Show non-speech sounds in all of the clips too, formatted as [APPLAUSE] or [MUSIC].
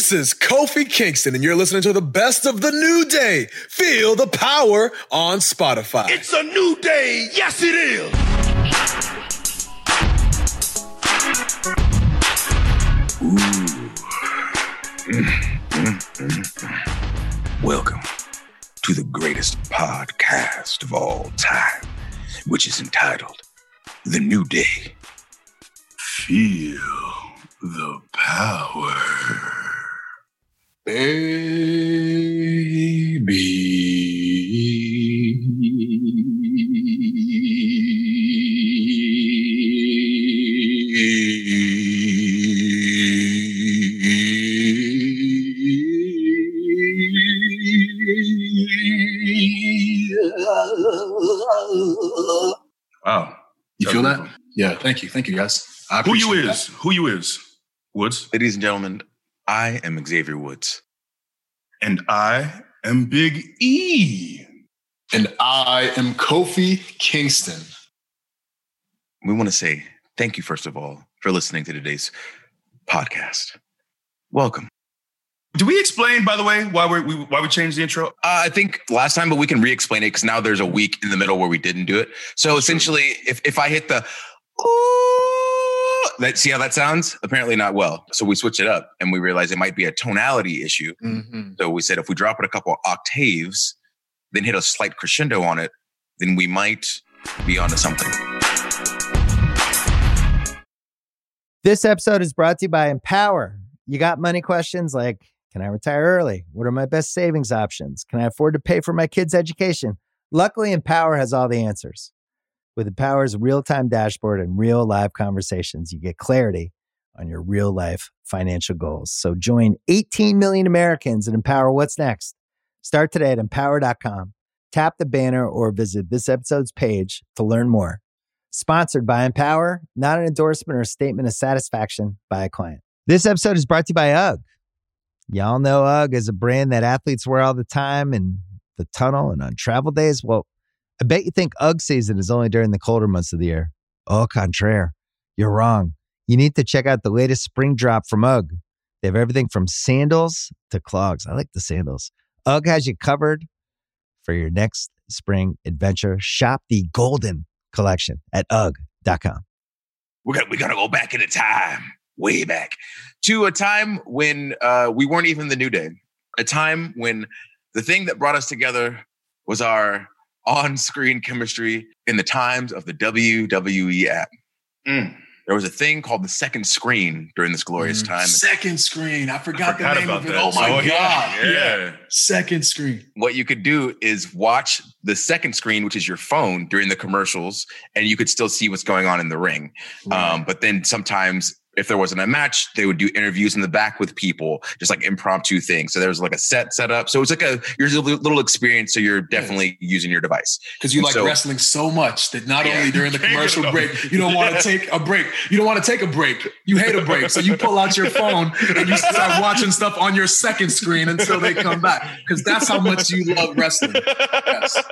This is Kofi Kingston, and you're listening to the best of the new day. Feel the power on Spotify. It's a new day. Yes, it is. Welcome to the greatest podcast of all time, which is entitled The New Day. Feel the power. Wow. You feel that? Yeah. Thank you. Thank you, guys. I Who you appreciate is? Who you is? Woods. Ladies and gentlemen, I am Xavier Woods. And I am Big E. And I am Kofi Kingston. We want to say thank you, first of all, for listening to today's podcast. Welcome. Do we explain, by the way, why we we why we changed the intro? Uh, I think last time, but we can re-explain it because now there's a week in the middle where we didn't do it. So essentially, if if I hit the ooh, that see how that sounds? Apparently not well. So we switched it up and we realized it might be a tonality issue. Mm-hmm. So we said if we drop it a couple octaves, then hit a slight crescendo on it, then we might be onto something. This episode is brought to you by Empower. You got money questions like Can I retire early? What are my best savings options? Can I afford to pay for my kids' education? Luckily, Empower has all the answers. With Empower's real time dashboard and real live conversations, you get clarity on your real life financial goals. So join 18 million Americans and empower what's next. Start today at empower.com. Tap the banner or visit this episode's page to learn more. Sponsored by Empower, not an endorsement or a statement of satisfaction by a client. This episode is brought to you by UGG. Y'all know UGG is a brand that athletes wear all the time in the tunnel and on travel days. Well, I bet you think UGG season is only during the colder months of the year. Au contraire, you're wrong. You need to check out the latest spring drop from UGG. They have everything from sandals to clogs. I like the sandals. UGG has you covered for your next spring adventure. Shop the Golden collection at UGG.com. We're gonna, we're gonna go back in the time, way back to a time when uh, we weren't even the New Day. A time when the thing that brought us together was our on-screen chemistry in the times of the WWE app. Mm. There was a thing called the second screen during this glorious Mm. time. Second screen. I forgot, Forgot the name of it. that. Oh my Oh, god. yeah. Yeah. Second screen. what you could do is watch the second screen, which is your phone, during the commercials, and you could still see what's going on in the ring. Um, but then sometimes, if there wasn't a match, they would do interviews in the back with people, just like impromptu things. So there was like a set set up. So it's like a your little experience. So you're definitely using your device. Because you And like so- wrestling so much that not Yeah. only during the commercial break, you don't want to take a break. You don't want to take a break. You hate a break. So you pull out your phone and you start watching stuff on your second screen until they come back. Because that's how much you love wrestling. Yes.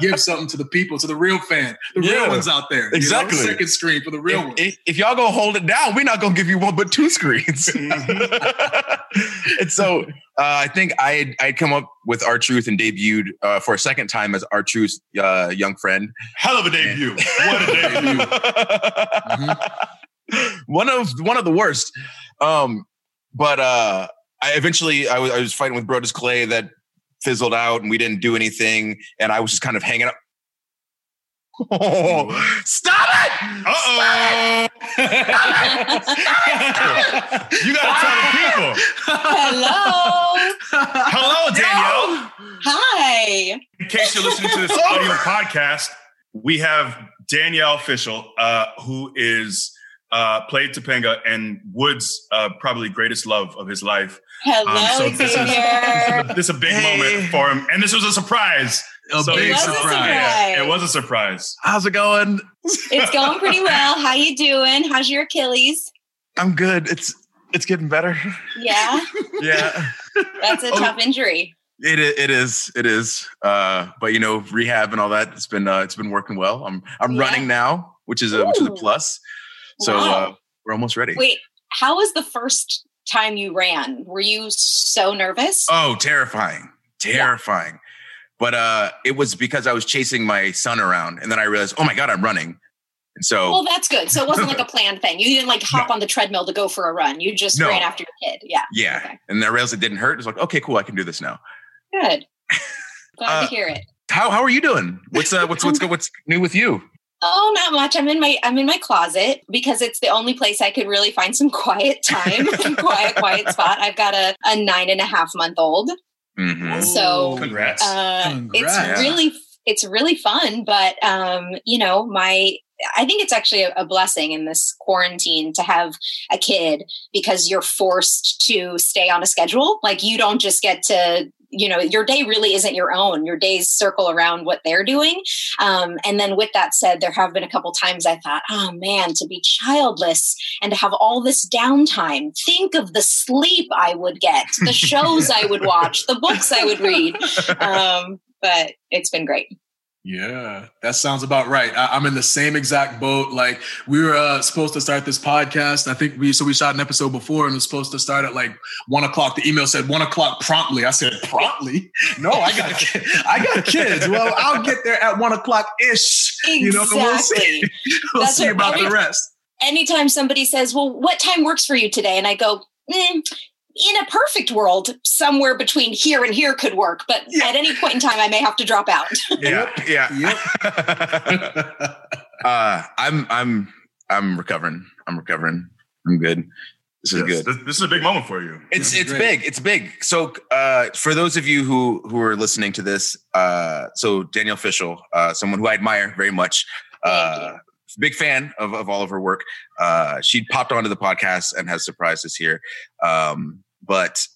Give something to the people, to the real fan, the Yeah. real ones out there. you know? Exactly. Second screen for the real ones. If, if, if y'all gonna hold it down, we're not gonna give you one but two screens. [LAUGHS] and so uh, I think I had I'd come up with R-Truth and debuted uh, for a second time as R-Truth's uh, young friend. Hell of a debut. What a debut. [LAUGHS] Mm-hmm. one of one of the worst. Um, but uh, I eventually I was I was fighting with Brodus Clay that fizzled out and we didn't do anything, and I was just kind of hanging up. Oh, stop it! Uh-oh. [LAUGHS] you gotta tell the people. Hello. Hello, Danielle. Hi. In case you're listening to this [LAUGHS] audio podcast, we have Danielle Fishel, uh, who is uh, played Topanga and Wood's uh, probably greatest love of his life. Hello, Um, so this is- This is a big Hey. moment for him, and this was a surprise. A So big It was a surprise. surprise. It was a surprise. How's it going? it's going pretty [LAUGHS] well. How you doing? How's your Achilles? I'm good. It's it's getting better. Yeah, [LAUGHS] Yeah, that's a Oh. tough injury. it it is it is. Uh, but you know, rehab and all that. It's been uh, it's been working well. I'm I'm Yeah. running now, which is a which is a plus. So Wow. uh, we're almost ready. Wait, how was the first time you ran? Were you so nervous? Oh, terrifying. Terrifying. But uh it was because I was chasing my son around and then I realized, oh my God, I'm running. And so well, that's good. So it wasn't like a planned thing. You didn't like [LAUGHS] hop on the treadmill to go for a run. You just No. ran after your kid. Yeah. yeah. Okay. And I realized it didn't hurt. It's like, okay, cool, I can do this now. Good. [LAUGHS] Glad Uh, to hear it. How how are you doing? What's uh what's what's [LAUGHS] what's new with you? Oh, not much. I'm in my I'm in my closet because it's the only place I could really find some quiet time, quiet, quiet spot. I've got a, a nine and a half month old. Mhm. So, Congrats. Uh, Congrats. it's really it's really fun, but um, you know, my I think it's actually a, a blessing in this quarantine to have a kid because you're forced to stay on a schedule. Like you don't just get to you know your day really isn't your own. Your days circle around what they're doing. Um, and then with that said there have been a couple times i thought oh man to be childless and to have all this downtime think of the sleep i would get the shows i would watch the books i would read. [LAUGHS] Um, but it's been great Yeah, that sounds about right. I, I'm in the same exact boat. Like we were uh, supposed to start this podcast. I think we so we shot an episode before and it was supposed to start at like one o'clock. The email said one o'clock promptly. I said promptly. No, I got [LAUGHS] I got kids. Well, I'll get there at one o'clock ish. You know, exactly we'll see. [LAUGHS] We'll That's see about the rest. anytime somebody says, Well, what time works for you today? And I go, "Mm, in a perfect world, somewhere between here and here could work. But Yeah. at any point in time, I may have to drop out. [LAUGHS] Yeah, yeah. Yep. [LAUGHS] uh, I'm I'm I'm recovering. I'm recovering. I'm good. This is Yes, good. This, this is a big moment for you. It's That's it's great. big. It's big. So uh, for those of you who who are listening to this, uh, so Danielle Fishel, uh, someone who I admire very much, uh, big fan of of all of her work. Uh, she popped onto the podcast and has surprised us here. Um, but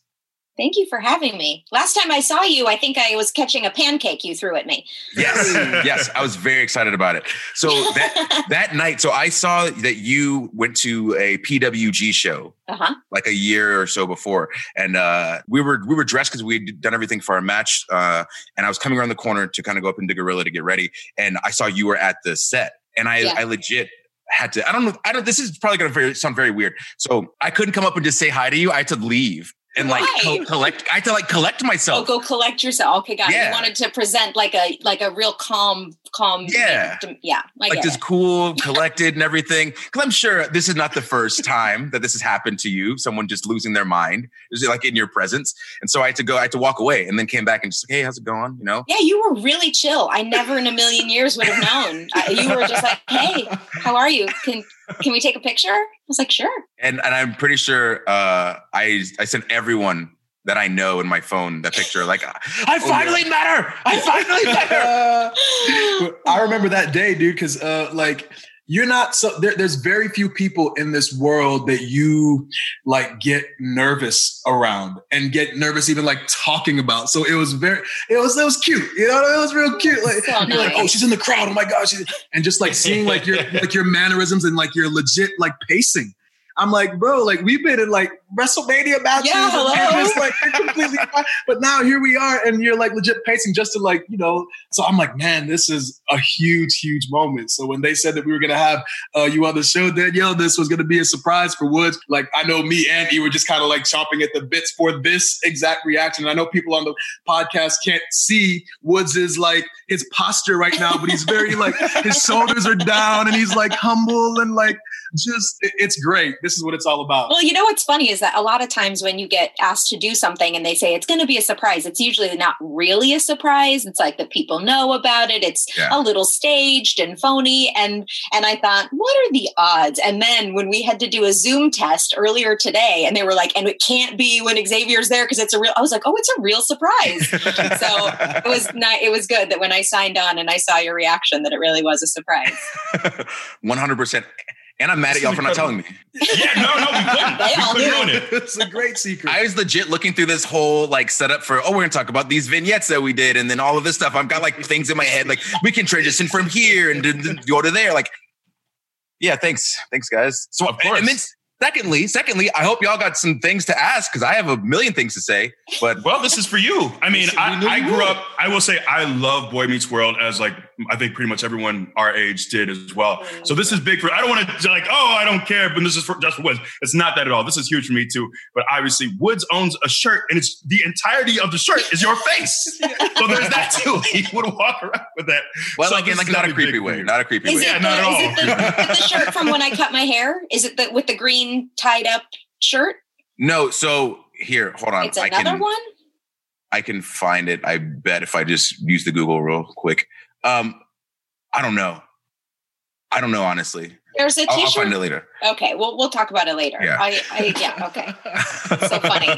Thank you for having me. Last time I saw you, I think I was catching a pancake you threw at me. yes, [LAUGHS] yes, I was very excited about it. So that [LAUGHS] that night, so I saw that you went to a PWG show uh-huh. like a year or so before, and uh, we were we were dressed because we had done everything for our match. Uh, and I was coming around the corner to kind of go up into Gorilla to get ready, and I saw you were at the set, and I Yeah. I legit had to. I don't know. I don't. This is probably going to sound very weird. So I couldn't come up and just say hi to you. I had to leave and like co- collect. I had to like collect myself. Oh, go collect yourself. Okay, got it. Yeah. You wanted to present like a like a real calm, calm. Yeah. yeah. I like just it. cool, [LAUGHS] collected, and everything. Because I'm sure this is not the first time that this has happened to you. Someone just losing their mind, is like in your presence. And so I had to go. I had to walk away, and then came back and just like, hey, how's it going? You know. Yeah, you were really chill. I never in a million years would have known. You were just like, "Hey, how are you? Can can we take a picture?" I was like, "Sure." And and I'm pretty sure uh, I I sent everyone that I know in my phone that picture. Like I finally met her. I finally met her. [LAUGHS] I remember that day, dude, because uh, like you're not so there, there's very few people in this world that you like get nervous around and get nervous even like talking about. So it was very it was it was cute. You know, it was real cute. Like So you're like, oh, she's in the crowd. Oh my gosh. And just like seeing like your [LAUGHS] like your mannerisms and like your legit like pacing. I'm like, bro, like we've been in like WrestleMania matches. Yeah, and hello. [LAUGHS] you're just like you're completely [LAUGHS] fine. But now here we are, and you're like legit pacing just to like, you know. So I'm like, man, this is a huge, huge moment. So when they said that we were gonna have uh, you on the show, Danielle, this was gonna be a surprise for Woods. Like I know me and you were just kind of like chomping at the bits for this exact reaction. I know people on the podcast can't see Woods is like his posture right now, but he's very like his [LAUGHS] shoulders are down and he's like humble and like just it's great. This is what it's all about. Well, you know what's funny is that a lot of times when you get asked to do something and they say it's going to be a surprise, it's usually not really a surprise. It's like that people know about it. It's Yeah. a little staged and phony. And and I thought, what are the odds? And then when we had to do a Zoom test earlier today, and they were like, and it can't be when Xavier's there because it's a real. I was like, oh, it's a real surprise. so it was not. It was good that when I signed on and I saw your reaction, that it really was a surprise. [LAUGHS] 100. percent And I'm mad at y'all for not telling me. Yeah, no, no, we couldn't. They all we couldn't knew. ruin it. it's a great secret. I was legit looking through this whole like setup for oh we're gonna talk about these vignettes that we did and then all of this stuff. I've got like things in my head like we can transition from here and d- d- go to there. Like, yeah, thanks, thanks guys. So Of course. And then secondly, secondly, I hope y'all got some things to ask because I have a million things to say. But Well, this is for you. I mean, I, I grew up. I will say, I love Boy Meets World as like I think pretty much everyone our age did as well. So this is big for. I don't want to like, oh, I don't care, but this is for just for Woods. It's not that at all. This is huge for me too. But obviously, Woods owns a shirt, and it's the entirety of the shirt is your face. [LAUGHS] so there's that too. [LAUGHS] He would walk around with that. Well, So like in like not a creepy way, not a creepy Is way. Yeah, the, not at all. is it the, the shirt from when I cut my hair? Is it the with the green tied up shirt? No, so here, hold on. It's I another can one. I can find it. I bet if I just use the Google real quick. Um, I don't know. I don't know honestly. There's a I'll, I'll find it later. Okay, well we'll talk about it later. Yeah. I, I yeah, okay. [LAUGHS] So funny.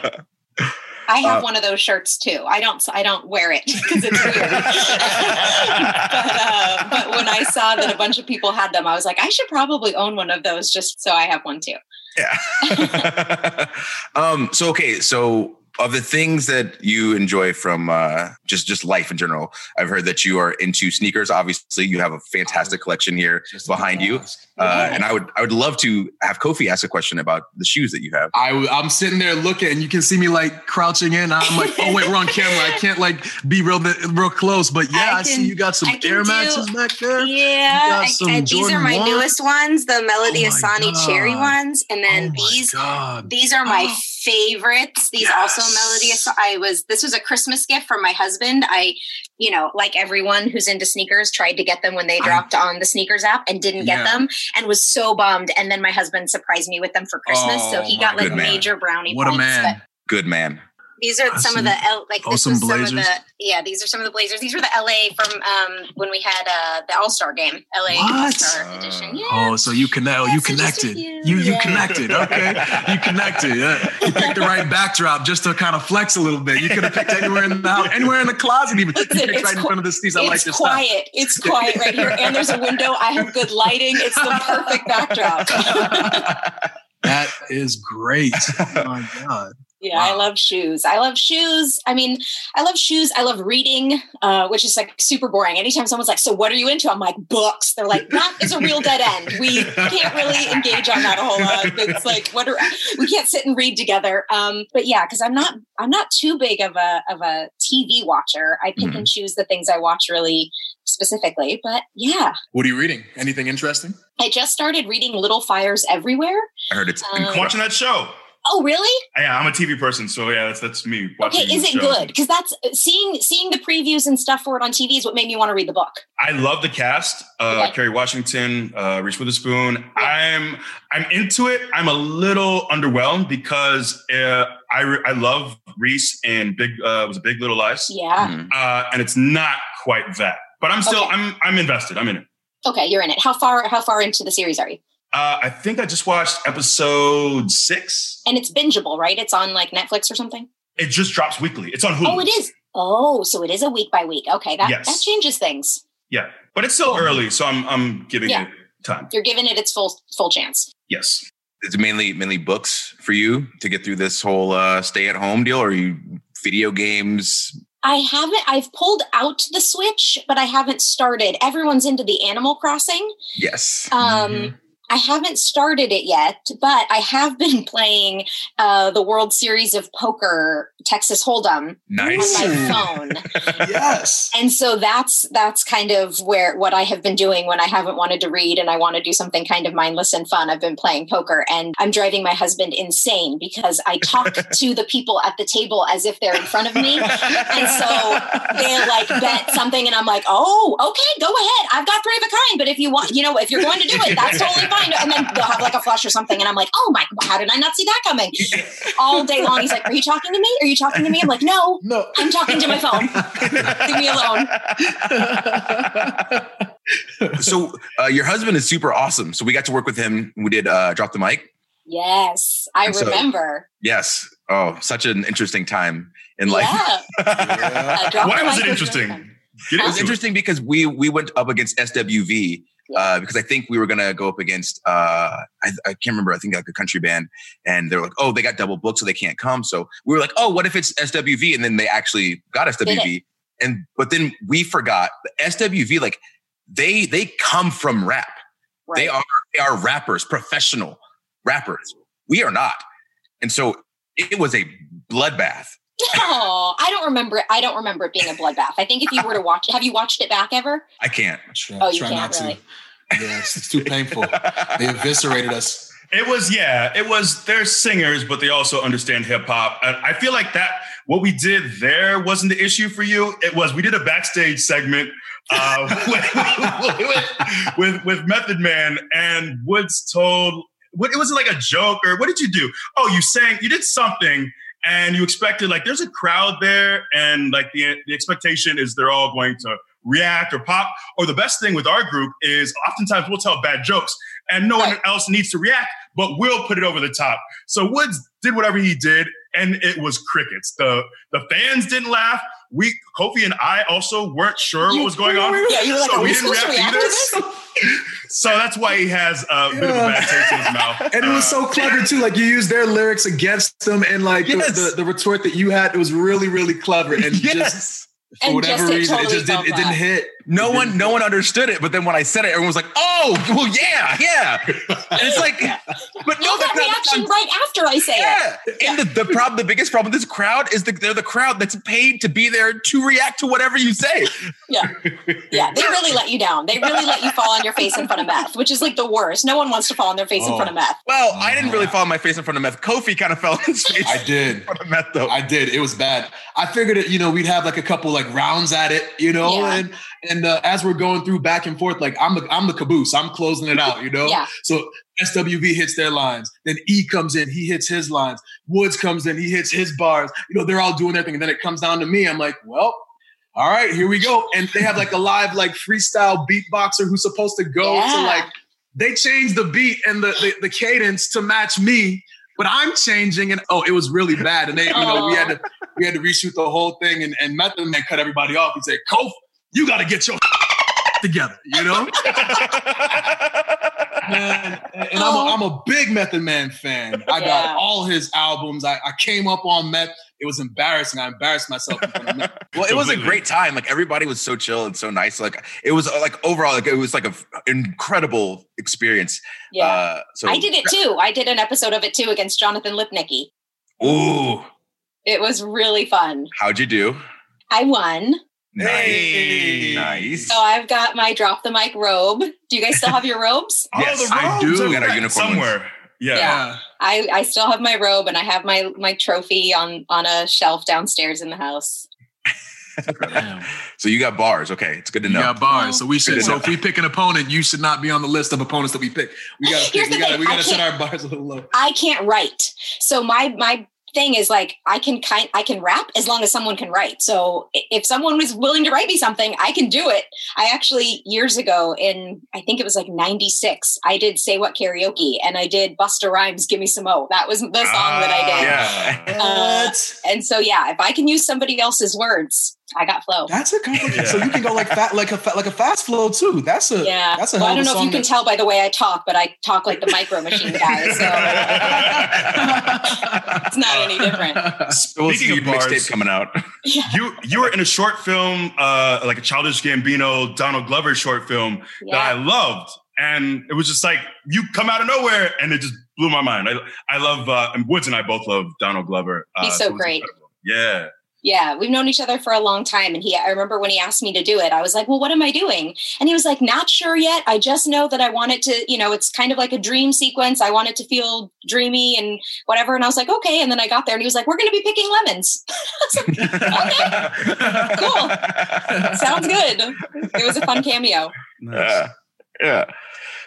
I have Uh, one of those shirts too. I don't I don't wear it [LAUGHS] because it's weird. [LAUGHS] but, uh, but when I saw that a bunch of people had them, I was like, I should probably own one of those just so I have one too. Yeah. um, so okay, so of the things that you enjoy from uh, just just life in general, I've heard that you are into sneakers. Obviously, you have a fantastic collection here behind you, uh, and I would I would love to have Kofi ask a question about the shoes that you have. I, I'm sitting there looking, and you can see me like crouching in. I'm like, oh wait, we're on camera. I can't like be real real close. But yeah, I, I see you got some I can Air do- Maxes back there. Yeah, I- I- these are my ones? newest ones, the Melody Oh my Ehsani cherry ones, and then oh these God. these are my favorites. These also Yes. Melody Ehsani. I was this was a Christmas gift from my husband. I, you know, Like everyone who's into sneakers tried to get them when they I- dropped on the sneakers app and didn't get Yeah. them and was so bummed. And then my husband surprised me with them for Christmas. so Oh, he got like man. major brownie What a man. Good man. These are I some of the L, like Oh, this some was some of the yeah. These are some of the Blazers. These were the LA from um when we had uh the All Star game, LA All Star Uh, edition. Yeah. Oh, so you connect. Oh, Yeah, you so connected. few. You you Yeah. connected. Okay, you connected. Yeah. You picked the right backdrop just to kind of flex a little bit. You could have picked anywhere in the house, anywhere in the closet, even. You picked it's right in front of the seats. I like it's your stuff. quiet. It's quiet right here. And there's a window. I have good lighting. It's the perfect backdrop. [LAUGHS] That is great. Oh my god. Yeah, I love shoes. I love shoes. I mean, I love shoes. I love reading, uh, which is like super boring. Anytime someone's like, "So what are you into?" I'm like, "Books." They're like, "That is a real dead end. We can't really engage on that a whole lot. It's like, what are we can't sit and read together." Um, but yeah, because I'm not I'm not too big of a of a TV watcher. I pick and choose the things I watch really specifically. But yeah, What are you reading? Anything interesting? I just started reading Little Fires Everywhere. I heard it's Um, Watching that show. Oh, really? Yeah, I'm a TV person, so yeah, that's that's me. Watching Okay, is it shows. good? Because that's seeing seeing the previews and stuff for it on TV is what made me want to read the book. I love the cast. Uh, Okay. Kerry Washington, uh, Reese Witherspoon. I'm I'm into it. I'm a little underwhelmed because uh, I re- I love Reese and Big uh, was a Big Little Lies, Yeah. Mhm. uh, and it's not quite that. But I'm still Okay. I'm I'm invested. I'm in it. Okay, you're in it. How far how far into the series are you? Uh, I think I just watched episode six. And it's bingeable, right? It's on like Netflix or something. It just drops weekly. It's on Hulu. Oh, it is. Oh, so it is a week by week. Okay, that Yes. that changes things. Yeah, but it's still early, so I'm I'm giving Yeah. it time. You're giving it its full full chance. Yes. It's mainly mainly books for you to get through this whole uh, stay at home deal, or are you video games? I haven't. I've pulled out the Switch, but I haven't started. Everyone's into the Animal Crossing. Yes. Um, Mhm. I haven't started it yet, but I have been [LAUGHS] playing uh, the World Series of Poker Texas Hold'em nice. on my phone. [LAUGHS] Yes. and so that's that's kind of where what I have been doing when I haven't wanted to read and I want to do something kind of mindless and fun. I've been playing poker and I'm driving my husband insane because I talk [LAUGHS] to the people at the table as if they're in front of me. And so they'll like bet something and I'm like, oh, okay, go ahead. I've got three of a kind. But if you want, you know, if you're going to do it, that's totally fine. And then they'll have like a flush or something. And I'm like, oh my, how did I not see that coming? [LAUGHS] All day long. He's like, are you talking to me? Are you talking to me? I'm like, no, No. I'm talking to my phone. Leave me alone. [LAUGHS] so uh, your husband is super awesome. So we got to work with him. We did uh, drop the mic. Yes, I And so- remember. Yes. Oh, such an interesting time in life. Yeah. [LAUGHS] Drop Why was it interesting? really It was interesting because we we went up against SWV uh, because I think we were gonna go up against uh, I, I can't remember I think like a country band and they're like oh they got double booked so they can't come. So we were like oh what if it's SWV and then they actually got SWV and but then we forgot the SWV like they they come from rap. They are they are rappers professional rappers. We are not. And so it was a bloodbath Oh, I don't remember it. I don't remember it being a bloodbath. I think if you were to watch it, have you watched it back ever? I can't. Try, Oh, you try can't not really. to. Yeah, it's, it's too painful. [LAUGHS] they eviscerated us. It was, yeah, it was. They're singers, but they also understand hip hop. And I feel like that what we did there wasn't the issue for you. It was we did a backstage segment uh, [LAUGHS] with, with, with with Method Man, and Woods told what it wasn't like a joke or what did you do? Oh, you sang, you did something. And you expected like there's a crowd there, and like the the expectation is they're all going to react or pop. Or the best thing with our group is oftentimes we'll tell bad jokes, and no one else needs to react, but we'll put it over the top. So Woods did whatever he did, and it was crickets. The the fans didn't laugh. We Kofi and I also weren't sure what was going on. Yeah, you were like, so are we we didn't supposed to react react either. this? [LAUGHS] So that's why he has a bit of a bad taste in his mouth. And it was Uh, so clever too. Like you used their lyrics against them, and like the- Yes. the, the, retort that you had, it was really, really clever. And [LAUGHS] just yes. For And whatever just it reason, totally it just didn't, it didn't hit. No It one, didn't- no one understood it. But then when I said it, everyone was like, "Oh, well, yeah, yeah." And it's like, [LAUGHS] but no, You that's not- reaction right after I say it. Yeah. And the, the problem, the biggest problem with this crowd is that they're the crowd that's paid to be there to react to whatever you say. Yeah. Yeah. They really let you down. They really let you fall on your face in front of meth, which is like the worst. No one wants to fall on their face in Oh. front of oh. meth. Well, I didn't really mm-hmm. fall on my face in front of meth. Kofi kind of fell on his face I in did. front of meth, though. I did. It was bad. I figured it, you know, we'd have like a couple like rounds at it, you know, Yeah. and and uh, as we're going through back and forth, like I'm the I'm the caboose. I'm closing it out, you know. Yeah. So SWV hits their lines. Then E comes in, he hits his lines. Woods comes in, he hits his bars. You know, they're all doing their thing, and then it comes down to me. I'm like, well. All right, here we go. And they have like a live, like freestyle beatboxer who's supposed to go to like they changed the beat and the, the the cadence to match me, but I'm changing and oh, it was really bad. And they, you know, we had to [LAUGHS] we had to reshoot the whole thing and, and Method Man cut everybody off. He said, Kof, you gotta get your [LAUGHS] together, you know? [LAUGHS] Man, and and I'm a, I'm a big Method Man fan. I Yeah. got all his albums. I, I came up on Meth. It was embarrassing. I embarrassed myself in front of Meth. [LAUGHS] Well, it was a great time. Like everybody was so chill and so nice. Like it was like overall, like it was like an incredible experience. Yeah. Uh, so I did it too. I did an episode of it too against Jonathan Lipnicki. Ooh, It was really fun. how'd you do? I won. Nice, nice. So I've got my drop the mic robe. Do you guys still have your robes? [LAUGHS] Yes, oh, the I do. We got our uniform somewhere. Yeah. Yeah. I, I still have my robe and I have my my trophy on on a shelf downstairs in the house. [LAUGHS] So you got bars. Okay, it's good to You know. got bars. Oh. So we should. So if we pick an opponent, you should not be on the list of opponents that we pick. We gotta Here's we the gotta thing, we gotta set our bars a little low. I can't write. So my my thing is like I can kind I can rap as long as someone can write. So if someone was willing to write me something, I can do it. I actually years ago in I think it was like 96, I did say what karaoke and I did Busta Rhymes Give Me Some Mo. That was the song that I did. Yeah. Uh, and so yeah, if I can use somebody else's words, I got flow. That's a complicated. Yeah. So you can go like fat, like a like a fast flow too. That's a Yeah. That's a well, hell I don't know if you song can tell by the way I talk, but I talk like the micro machine guy. [LAUGHS] So [LAUGHS] it's not any different. Speaking of bars, mixtape coming out. [LAUGHS] you you were in a short film, uh, like a Childish Gambino, Donald Glover short film that I loved, and it was just like you come out of nowhere, and it just blew my mind. I I love uh, and Woods and I both love Donald Glover. Uh, He's so it was great. incredible. Yeah. Yeah, we've known each other for a long time. And he, I remember when he asked me to do it, I was like, well, what am I doing? And he was like, not sure yet. I just know that I want it to, you know, it's kind of like a dream sequence. I want it to feel dreamy and whatever. And I was like, okay. And then I got there and he was like, we're going to be picking lemons. [LAUGHS] Okay, cool. [LAUGHS] Sounds good. It was a fun cameo. Yeah. Yeah.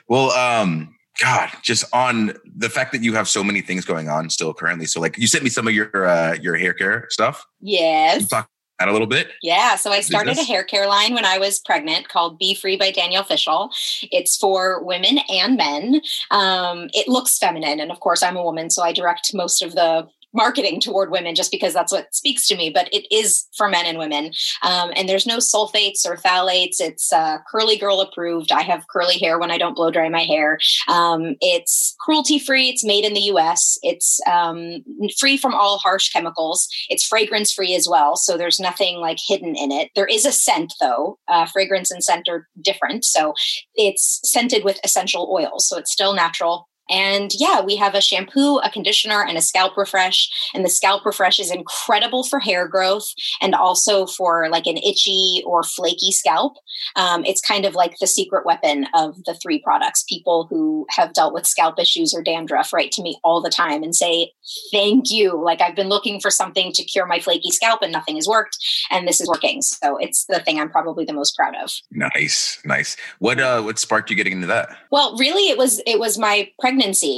Well, um, God, just on the fact that you have so many things going on still currently. So, like, you sent me some of your uh, your hair care stuff. Yes. Talk that a little bit. Yeah, so I started Business? a hair care line when I was pregnant called Be Free by Danielle Fishel. It's for women and men. Um, it looks feminine, and of course, I'm a woman, so I direct most of the marketing toward women just because that's what speaks to me. But it is for men and women, um, and there's no sulfates or phthalates. It's uh, curly girl approved. I have curly hair when I don't blow dry my hair. Um, it's cruelty free. It's made in the U.S. It's um, free from all harsh chemicals. It's fragrance free as well, so there's nothing like hidden in it. There is a scent though. Uh, fragrance and scent are different, so it's scented with essential oils, so it's still natural. And yeah, we have a shampoo, a conditioner, and a scalp refresh. And the scalp refresh is incredible for hair growth and also for like an itchy or flaky scalp. Um, it's kind of like the secret weapon of the three products. People who have dealt with scalp issues or dandruff write to me all the time and say, Thank you. Like I've been looking for something to cure my flaky scalp and nothing has worked. And this is working. So it's the thing I'm probably the most proud of. Nice, nice. What uh what sparked you getting into that? Well, really it was it was my pregnancy.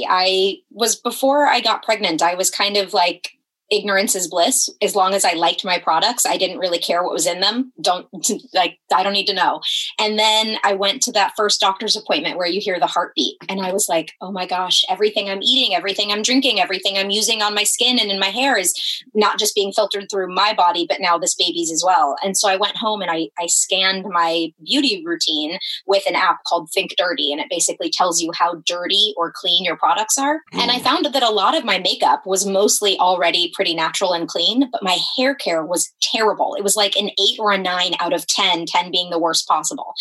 I was before I got pregnant, I was kind of like ignorance is bliss. As long as i liked my products i didn't really care what was in them. Don't [LAUGHS] like i don't need to know. And then i went to that first doctor's appointment where you hear the heartbeat. And i was like oh my gosh everything i'm eating everything i'm drinking everything i'm using on my skin and in my hair is not just being filtered through my body but now this baby's as well. And so i went home and i, I scanned my beauty routine with an app called think dirty. And it basically tells you how dirty or clean your products are. Mm. and i found that a lot of my makeup was mostly already pretty natural and clean, but my hair care was terrible. It was like an eight or a nine out of 10, 10 being the worst possible.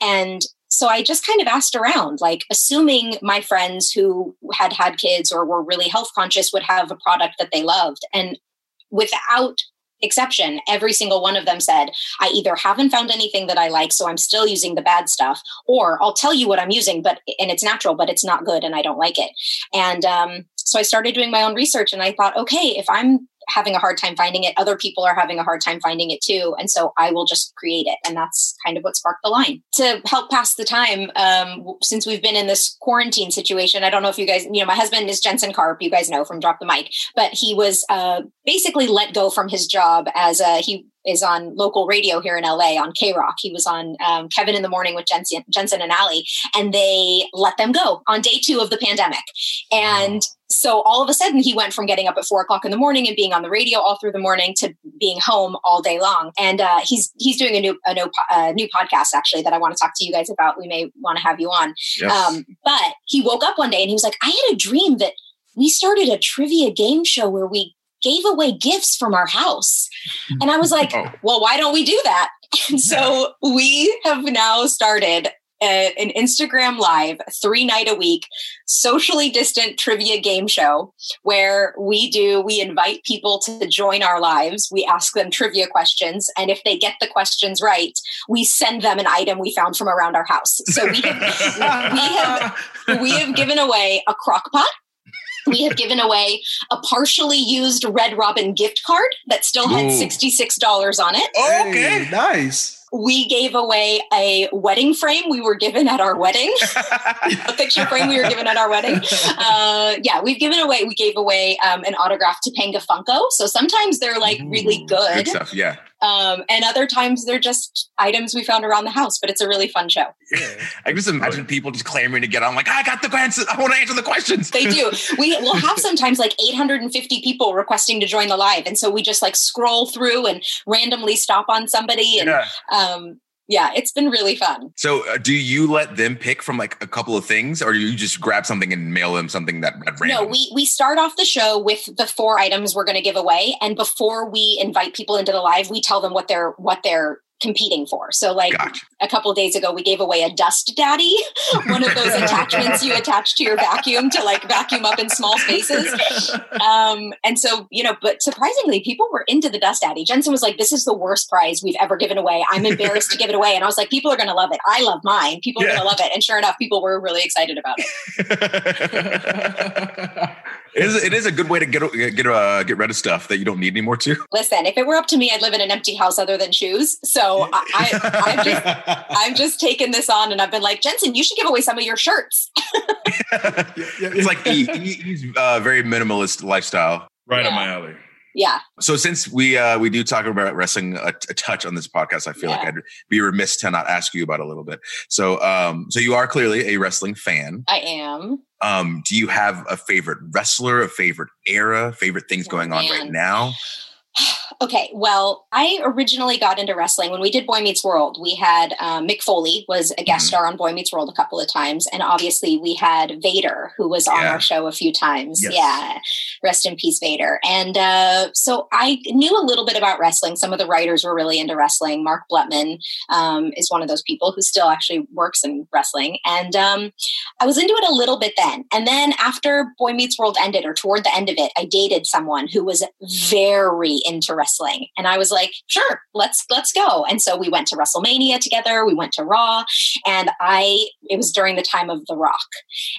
And so I just kind of asked around, like assuming my friends who had had kids or were really health conscious would have a product that they loved. And without exception, every single one of them said, I either haven't found anything that I like, so I'm still using the bad stuff, or I'll tell you what I'm using, but and it's natural, but it's not good and I don't like it. And um, so I started doing my own research and I thought, okay, if I'm having a hard time finding it. Other people are having a hard time finding it too. And so I will just create it. And that's kind of what sparked the line. To help pass the time, um, since we've been in this quarantine situation, I don't know if you guys, you know, my husband is Jensen Karp, you guys know from Drop the Mic, but he was uh, basically let go from his job as a, he is on local radio here in LA on KROQ. He was on um, Kevin in the Morning with Jensen, Jensen and Allie, and they let them go on day two of the pandemic. And so all of a sudden, he went from getting up at four o'clock in the morning and being on the radio all through the morning to being home all day long. And uh, he's he's doing a new a new, new podcast actually that I want to talk to you guys about. We may want to have you on. Yes. Um, but he woke up one day and he was like, I had a dream that we started a trivia game show where we gave away gifts from our house. And I was [LAUGHS] like, oh. well, why don't we do that? And so we have now started a, an Instagram live three night a week socially distant trivia game show where we do we invite people to join our lives we ask them trivia questions and if they get the questions right we send them an item we found from around our house so we have [LAUGHS] we have we have given away a crock pot we have given away a partially used Red Robin gift card that still had Ooh. $66 on it. Oh, okay. Hey, nice we gave away a wedding frame we were given at our wedding, [LAUGHS] a picture frame we were given at our wedding. Uh, yeah, we've given away, we gave away um, an autograph Topanga Funko. So sometimes they're like really good. Good stuff, yeah. Um, and other times they're just items we found around the house, but it's a really fun show. Yeah. [LAUGHS] I just imagine people just clamoring to get on, like, I got the answer. I want to answer the questions. They do. We will have [LAUGHS] sometimes like 850 people requesting to join the live. And so we just like scroll through and randomly stop on somebody. And yeah. um, yeah, it's been really fun. So, uh, do you let them pick from like a couple of things, or do you just grab something and mail them something that at random? No, we we start off the show with the four items we're going to give away, and before we invite people into the live, we tell them what they're what they're competing for. So, like gotcha. a couple days ago, we gave away a Dust Daddy, [LAUGHS] one of those attachments you attach to your vacuum to like vacuum up in small spaces. Um, and so, you know, but surprisingly, people were into the Dust Daddy. Jensen was like, "This is the worst prize we've ever given away. I'm embarrassed to give it away." And I was like, "People are going to love it. I love mine. People are yeah. going to love it." And sure enough, people were really excited about it. [LAUGHS] [LAUGHS] It is, it is a good way to get get uh, get rid of stuff that you don't need anymore too. Listen, if it were up to me, I'd live in an empty house other than shoes. So I, have just [LAUGHS] I've just taken this on, and I've been like, Jensen, you should give away some of your shirts. [LAUGHS] it's like he, he's uh, very minimalist lifestyle. Right yeah. on my alley. Yeah. So since we uh, we do talk about wrestling a, a touch on this podcast, I feel yeah. like I'd be remiss to not ask you about a little bit. So um, so you are clearly a wrestling fan. I am. Um, do you have a favorite wrestler, a favorite era, favorite things oh, going man. on right now? Okay. Well, I originally got into wrestling when we did Boy Meets World. We had um, Mick Foley was a guest Mhm. star on Boy Meets World a couple of times, and obviously we had Vader, who was on Yeah. our show a few times. Yes. Yeah, rest in peace, Vader. And uh, so I knew a little bit about wrestling. Some of the writers were really into wrestling. Mark Blutman um, is one of those people who still actually works in wrestling, and um, I was into it a little bit then. And then after Boy Meets World ended, or toward the end of it, I dated someone who was very into wrestling, and I was like, "Sure, let's let's go." And so we went to WrestleMania together. We went to Raw, and I it was during the time of The Rock,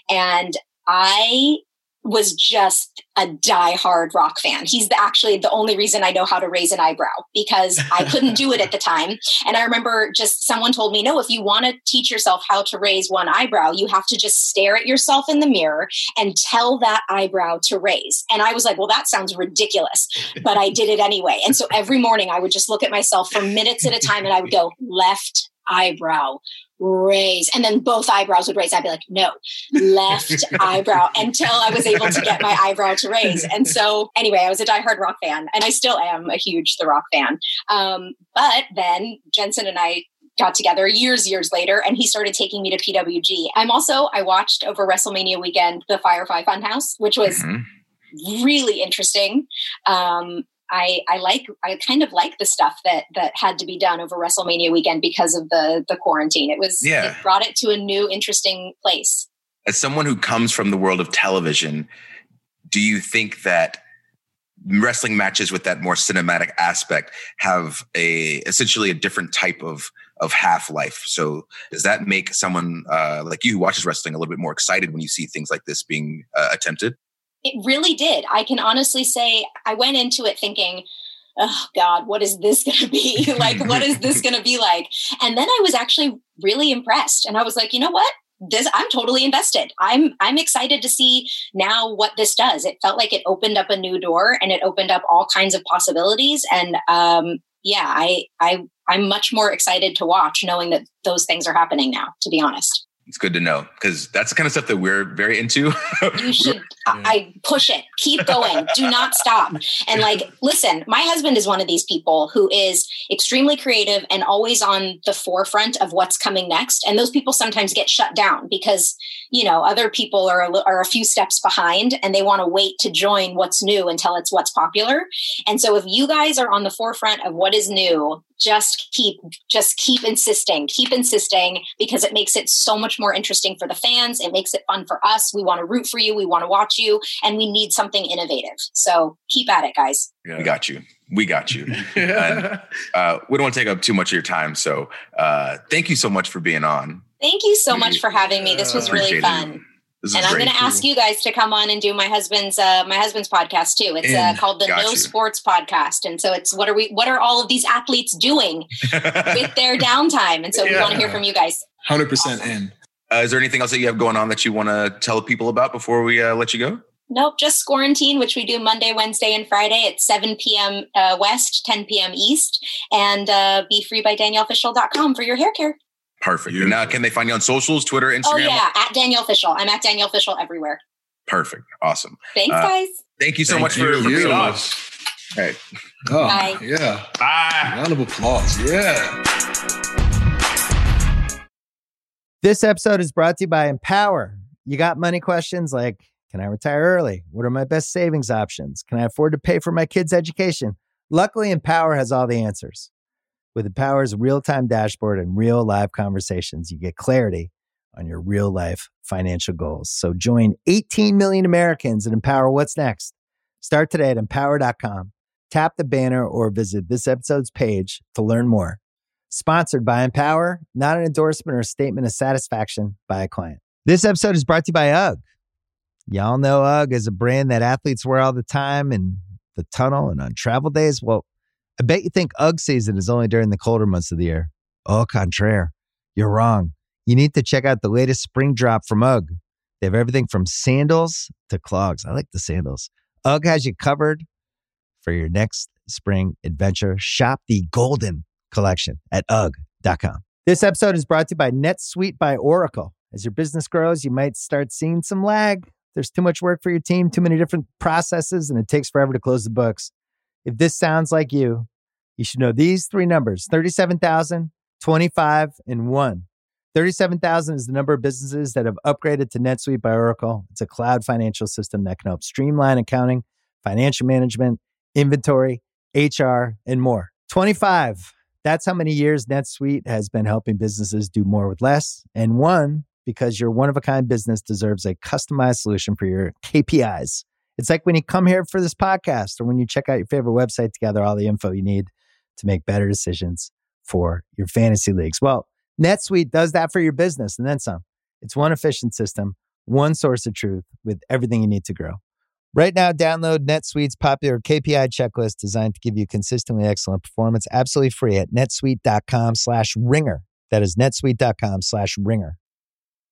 and I was just a diehard rock fan. He's the, actually the only reason I know how to raise an eyebrow because I couldn't do it at the time. And I remember just someone told me, no, if you want to teach yourself how to raise one eyebrow, you have to just stare at yourself in the mirror and tell that eyebrow to raise. And I was like, well, that sounds ridiculous, but I did it anyway. And so every morning I would just look at myself for minutes at a time and I would go left eyebrow raise and then both eyebrows would raise. I'd be like no left [LAUGHS] eyebrow until i was able to get my eyebrow to raise. And so anyway i was a diehard rock fan and i still am a huge the rock fan. Um, but then jensen and i got together years years later and he started taking me to pwg i'm also i watched over wrestlemania weekend the firefly funhouse which was Mhm. really interesting. Um, I, I like I kind of like the stuff that that had to be done over WrestleMania weekend because of the the quarantine. It was Yeah. it brought it to a new interesting place. As someone who comes from the world of television, do you think that wrestling matches with that more cinematic aspect have a essentially a different type of of half life? So does that make someone uh, like you who watches wrestling a little bit more excited when you see things like this being uh, attempted? It really did. I can honestly say I went into it thinking, oh God, what is this going to be? [LAUGHS] [LAUGHS] like, what is this going to be like? And then I was actually really impressed. And I was like, you know what? This I'm totally invested. I'm I'm excited to see now what this does. It felt like it opened up a new door and it opened up all kinds of possibilities. And um, yeah, I I I'm much more excited to watch knowing that those things are happening now, to be honest. It's good to know because that's the kind of stuff that we're very into. [LAUGHS] You should I I mm. push it. Keep going. Do not stop. And like, listen, my husband is one of these people who is extremely creative and always on the forefront of what's coming next. And those people sometimes get shut down because, you know, other people are a, are a few steps behind and they want to wait to join what's new until it's what's popular. And so if you guys are on the forefront of what is new, just keep just keep insisting keep insisting because it makes it so much more interesting for the fans. It makes it fun for us. We want to root for you. We want to watch you. And we need something innovative. So keep at it guys. We got you. We got you. [LAUGHS] And, uh, we don't want to take up too much of your time, so uh, thank you so much for being on. thank you so much for having me. This was really fun it. And i'm going to ask you guys to come on and do my husband's uh, my husband's podcast too it's uh, called the Got no you. sports podcast and so it's what are we what are all of these athletes doing [LAUGHS] with their downtime and so we want to hear from you guys 100% in. Uh, is there anything else that you have going on that you want to tell people about before we uh, let you go? Nope, just Quarantrivia, which we do Monday, Wednesday, and Friday at 7 p.m. Uh, West, 10 p.m. East. And uh, be free by danielleofficial.com for your hair care. Perfect. And now, can they find you on socials, Twitter, Instagram? Oh, yeah, at Danielle Fishel. I'm at Danielle Fishel everywhere. Perfect. Awesome. Thanks, Uh, guys. Thank you so Thank much you. for, for You being so on. much. All right. Oh, Bye. yeah. Bye. Round of applause. Yeah. This episode is brought to you by Empower. You got money questions like Can I retire early? What are my best savings options? Can I afford to pay for my kids' education? Luckily, Empower has all the answers. With Empower's real time dashboard and real live conversations, you get clarity on your real life financial goals. So join 18 million Americans and empower what's next. Start today at empower.com. Tap the banner or visit this episode's page to learn more. Sponsored by Empower, not an endorsement or a statement of satisfaction by a client. This episode is brought to you by UGG. Y'all know UGG is a brand that athletes wear all the time in the tunnel and on travel days. Well, I bet you think UGG season is only during the colder months of the year. Au contraire, you're wrong. You need to check out the latest spring drop from UGG. They have everything from sandals to clogs. I like the sandals. UGG has you covered for your next spring adventure. Shop the Golden collection at UGG.com. This episode is brought to you by NetSuite by Oracle. As your business grows, you might start seeing some lag. There's too much work for your team, too many different processes, and it takes forever to close the books. If this sounds like you, you should know these three numbers 37,000, 25, and 1. 37,000 is the number of businesses that have upgraded to NetSuite by Oracle. It's a cloud financial system that can help streamline accounting, financial management, inventory, HR, and more. 25, that's how many years NetSuite has been helping businesses do more with less. And one, because your one of a kind business deserves a customized solution for your KPIs. It's like when you come here for this podcast or when you check out your favorite website to gather all the info you need to make better decisions for your fantasy leagues. Well, NetSuite does that for your business and then some. It's one efficient system, one source of truth with everything you need to grow. Right now, download NetSuite's popular KPI checklist designed to give you consistently excellent performance absolutely free at netsuite.com slash ringer. That is netsuite.com slash ringer.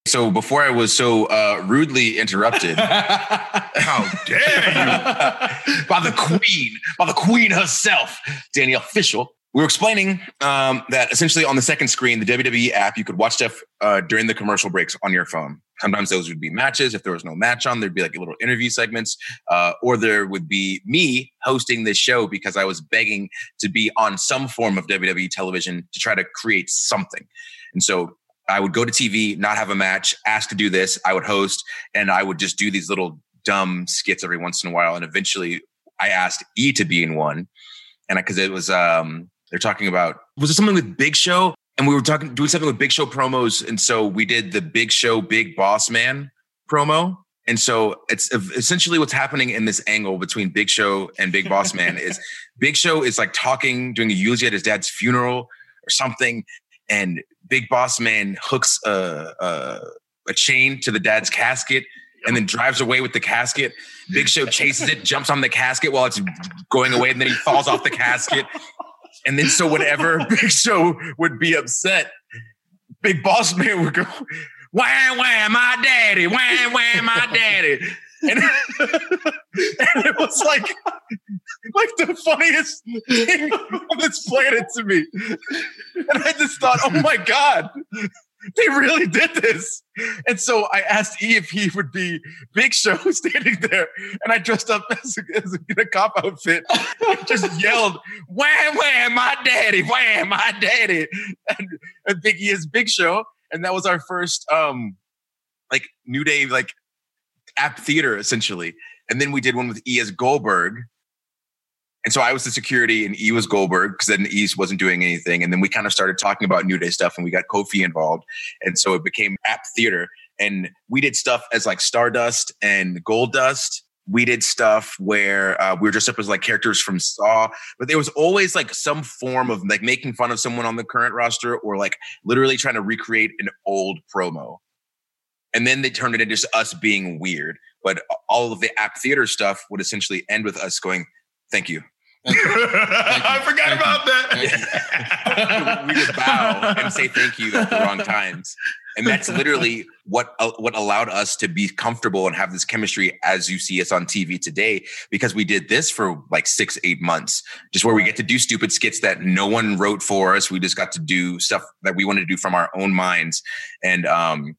So before I was so uh, rudely interrupted, [LAUGHS] How dare you? by the queen, by the queen herself, Danielle Fishel. We were explaining um, that essentially on the second screen, the WWE app, you could watch stuff uh, during the commercial breaks on your phone. Sometimes those would be matches. If there was no match on, there'd be like little interview segments, uh, or there would be me hosting this show because I was begging to be on some form of WWE television to try to create something. And so I would go to TV, not have a match, ask to do this. I would host, and I would just do these little dumb skits every once in a while. And eventually, I asked E to be in one, and because it was um, they're talking about was it something with Big Show, and we were talking doing something with Big Show promos, and so we did the Big Show Big Boss Man promo. And so it's essentially what's happening in this angle between Big Show and Big Boss [LAUGHS] Man is Big Show is like talking, doing a eulogy at his dad's funeral or something, and Big Boss Man hooks a, a, a chain to the dad's casket and then drives away with the casket. Big Show chases it, jumps on the casket while it's going away, and then he falls off the casket. And then so whenever [LAUGHS] Big Show would be upset, Big Boss Man would go, "Wham wham, my daddy! Wham wham, my daddy!" And, [LAUGHS] and it was like, like the funniest thing on this planet to me. And I just thought, oh my god, they really did this. And so I asked E if he would be Big Show [LAUGHS] standing there, and I dressed up as a, as a, in a cop outfit, and just yelled, "Wham wham, my daddy! Wham, my daddy!" And, and Big E is Big Show, and that was our first um like New Day like app theater essentially. And then we did one with E as Goldberg. And so I was the security and E was Goldberg because then E wasn't doing anything. And then we kind of started talking about New Day stuff and we got Kofi involved. And so it became app theater. And we did stuff as like Stardust and Goldust. We did stuff where uh, we were dressed up as like characters from Saw, but there was always like some form of like making fun of someone on the current roster or like literally trying to recreate an old promo and then they turned it into just us being weird. But all of the app theater stuff would essentially end with us going, "Thank you." Thank you. [LAUGHS] I forgot Thank about that. [LAUGHS] we would bow and say thank you at the wrong times, and that's literally what uh, what allowed us to be comfortable and have this chemistry as you see us on TV today. Because we did this for like six, eight months, just where we get to do stupid skits that no one wrote for us. We just got to do stuff that we wanted to do from our own minds, and um,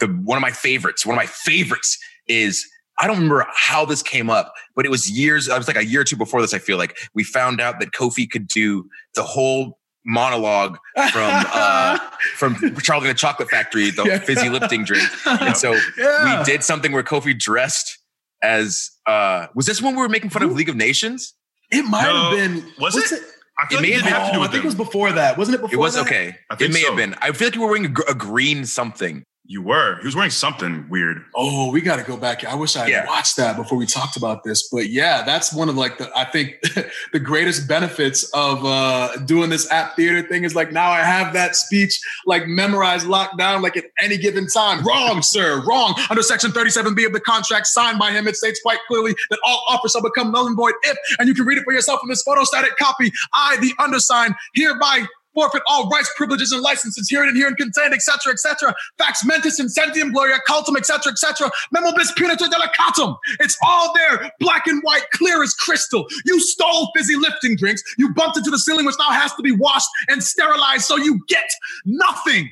the one of my favorites, one of my favorites is I don't remember how this came up, but it was years. I was like a year or two before this. I feel like we found out that Kofi could do the whole monologue from [LAUGHS] uh, from Charlie and the Chocolate Factory, the Yeah. fizzy lifting drink, and so [LAUGHS] Yeah. we did something where Kofi dressed as. uh Was this when we were making fun of League of Nations? It might No. have been. Was what's it? I feel It like may it have been- have to do I with think it was before that. Wasn't it before It was that? okay. I It may so. have been. I feel like you were wearing a, gr- a green something. You were. He was wearing something weird. Oh, we got to go back. I wish I had Yeah. watched that before we talked about this. But yeah, that's one of like the I think [LAUGHS] the greatest benefits of uh doing this app theater thing is like now I have that speech like memorized, locked down, like at any given time. Wrong, sir, wrong. Under section 37B of the contract signed by him, it states quite clearly that all offers shall become null and void if, and you can read it for yourself in this photostatic copy. I, the undersigned, hereby forfeit all rights, privileges, and licenses herein and herein contained, etc., etc. Fax mentis incendium gloria cultum, etc., etc. Memo bis punitor delicatum. It's all there, black and white, clear as crystal. You stole fizzy lifting drinks. You bumped into the ceiling, which now has to be washed and sterilized, so you get nothing.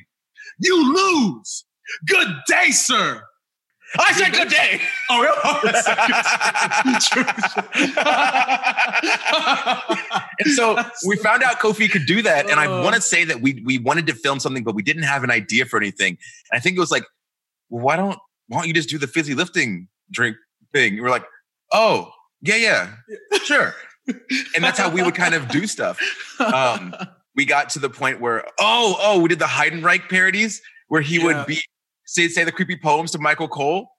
You lose. Good day, sir. I said good day. [LAUGHS] Oh, really? [LAUGHS] and so we found out Kofi could do that. And I Uh. want to say that we we wanted to film something, but we didn't have an idea for anything. And I think it was like, well, why don't why don't you just do the fizzy lifting drink thing? And we're like, oh, yeah, yeah, sure. and that's how we would kind of do stuff. Um, we got to the point where, oh, oh, we did the Heidenreich parodies where he Yeah. would be say say the creepy poems to Michael Cole.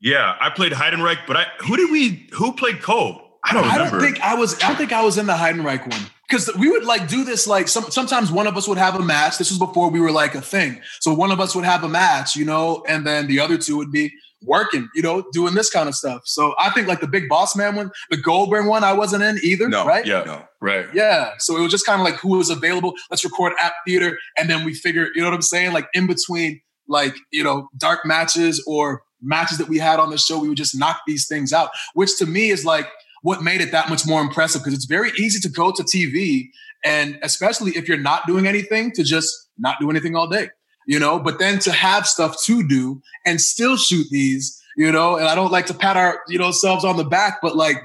Yeah, I played Heidenreich, but I who did we who played Cole? I don't Remember. I don't think I was. I don't think I was in the Heidenreich one because we would like do this. Like some, sometimes one of us would have a match. This was before we were like a thing. So one of us would have a match, you know, and then the other two would be working, you know, doing this kind of stuff. So I think like the Big Boss Man one, the Goldberg one, I wasn't in either. No, right? yeah, No. right. Yeah. So it was just kind of like who was available. Let's record at theater. And then we figure, you know what I'm saying? Like in between, like, you know, dark matches or matches that we had on the show, we would just knock these things out, which to me is like what made it that much more impressive because it's very easy to go to TV and especially if you're not doing anything to just not do anything all day, you know, but then to have stuff to do and still shoot these, you know, and I don't like to pat our, you know, selves on the back, but like,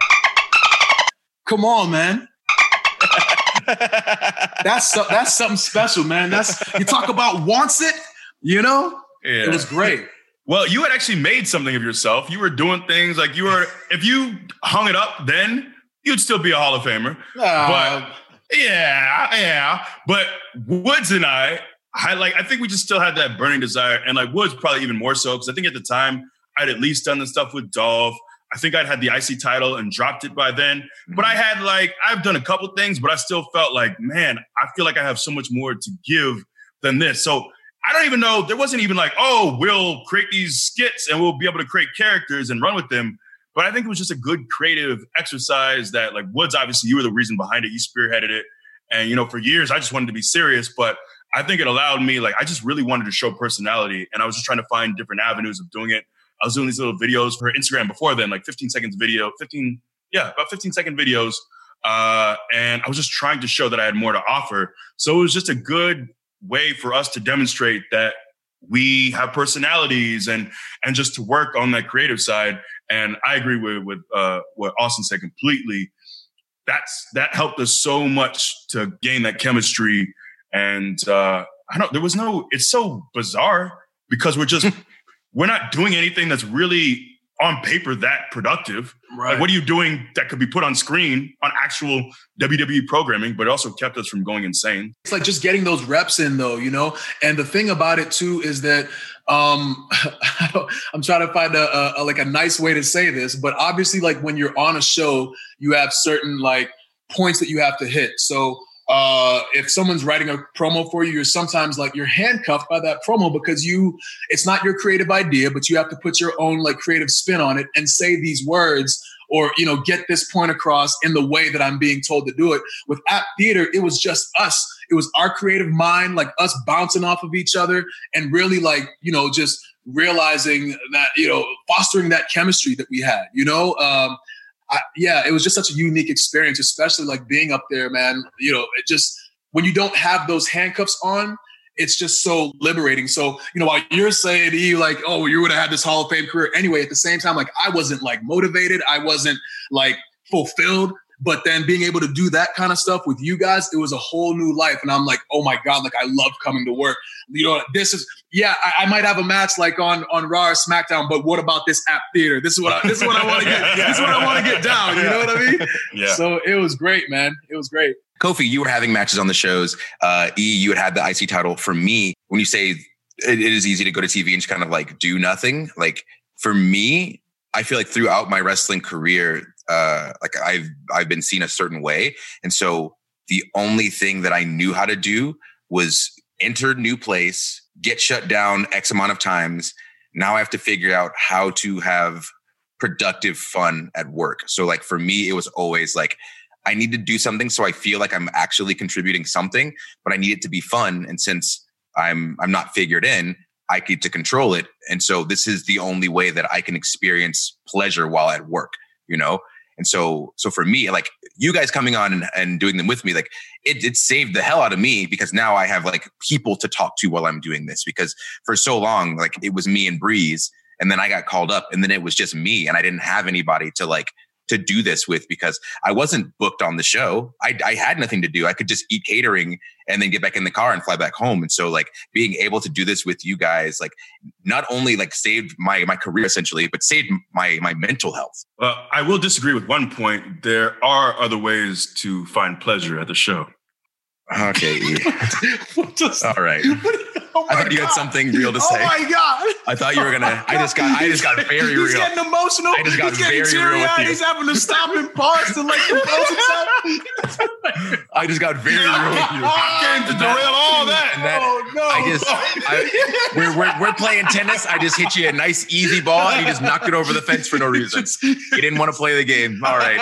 come on, man. [LAUGHS] That's that's something special, man. That's you talk about wants it, you know. Yeah. It was great. Well, you had actually made something of yourself. You were doing things like you were. If you hung it up, then you'd still be a Hall of Famer. Uh, Yeah, yeah. But Woods and I, I like. I think we just still had that burning desire, and like Woods probably even more so because I think at the time I'd at least done the stuff with Dolph. I think I'd had the IC title and dropped it by then. But I had like I've done a couple things, but I still felt like, man, I feel like I have so much more to give than this. So I don't even know. There wasn't even like, oh, we'll create these skits and we'll be able to create characters and run with them. But I think it was just a good creative exercise that, like, Woods, obviously, you were the reason behind it. You spearheaded it. And, you know, for years, I just wanted to be serious. But I think it allowed me, like, I just really wanted to show personality. And I was just trying to find different avenues of doing it. I was doing these little videos for Instagram before then, like 15 seconds video, 15, yeah, about 15 second videos. Uh, and I was just trying to show that I had more to offer. So it was just a good way for us to demonstrate that we have personalities and and just to work on that creative side. And I agree with with uh, what Austin said completely. That's that helped us so much to gain that chemistry. And uh, I don't. There was no. It's so bizarre because we're just [LAUGHS] we're not doing anything that's really on paper that productive. right. Like, what are you doing that could be put on screen on actual WWE programming, but it also kept us from going insane? it's like just getting those reps in though you know and the thing about it too is that um [LAUGHS] I'm trying to find a, a, a like a nice way to say this but obviously like when you're on a show you have certain like points that you have to hit so uh if someone's writing a promo for you you're sometimes like you're handcuffed by that promo because you it's not your creative idea but you have to put your own like creative spin on it and say these words or you know get this point across in the way that i'm being told to do it. With app theater it was just us. It was our creative mind like us bouncing off of each other and really like you know just realizing that you know fostering that chemistry that we had you know? Um I, yeah it was just such a unique experience especially like being up there man you know it just when you don't have those handcuffs on it's just so liberating. So, you know, while you're saying you like, oh, you would have had this Hall of Fame career anyway, at the same time, like I wasn't like motivated, I wasn't like fulfilled. But then being able to do that kind of stuff with you guys, it was a whole new life. And I'm like, oh my God, like I love coming to work. You know, this is yeah, I, I might have a match like on on Raw or SmackDown, but what about this app theater? This is what I this is what I want to get. This is what I want to get down. You know what I mean? [LAUGHS] Yeah. So it was great, man. It was great. Kofi, you were having matches on the shows. Uh, e, you had had the IC title. For me, when you say it, it is easy to go to TV and just kind of like do nothing, like for me, I feel like throughout my wrestling career, uh, like I've I've been seen a certain way, and so the only thing that I knew how to do was enter new place, get shut down X amount of times. Now I have to figure out how to have productive fun at work. So like for me, it was always like I need to do something so I feel like I'm actually contributing something, but I need it to be fun. And since I'm I'm not figured in, I get to control it. And so this is the only way that I can experience pleasure while at work, you know? And so so for me, like you guys coming on and, and doing them with me, like it, it saved the hell out of me because now I have like people to talk to while I'm doing this. Because for so long, like it was me and Breeze. And then I got called up and then it was just me and I didn't have anybody to like to do this with because I wasn't booked on the show. I, I had nothing to do. I could just eat catering and then get back in the car and fly back home. And so like being able to do this with you guys, like not only like saved my my career essentially, but saved my my mental health. Well, I will disagree with one point. There are other ways to find pleasure at the show. Okay. [LAUGHS] [LAUGHS] All right. [LAUGHS] Oh I thought you had something real to oh say. Oh my god! I thought you were gonna. I just got. I just got [LAUGHS] very He's real. getting emotional. I just got He's getting very real with you. He's having to stop and pause to like compose himself. [LAUGHS] I just got very real with you. Came to derail all that. That oh no! I just, I, we're, we're, we're playing tennis. I just hit you a nice easy ball and you just knocked it over the fence for no reason. You didn't want to play the game. All right.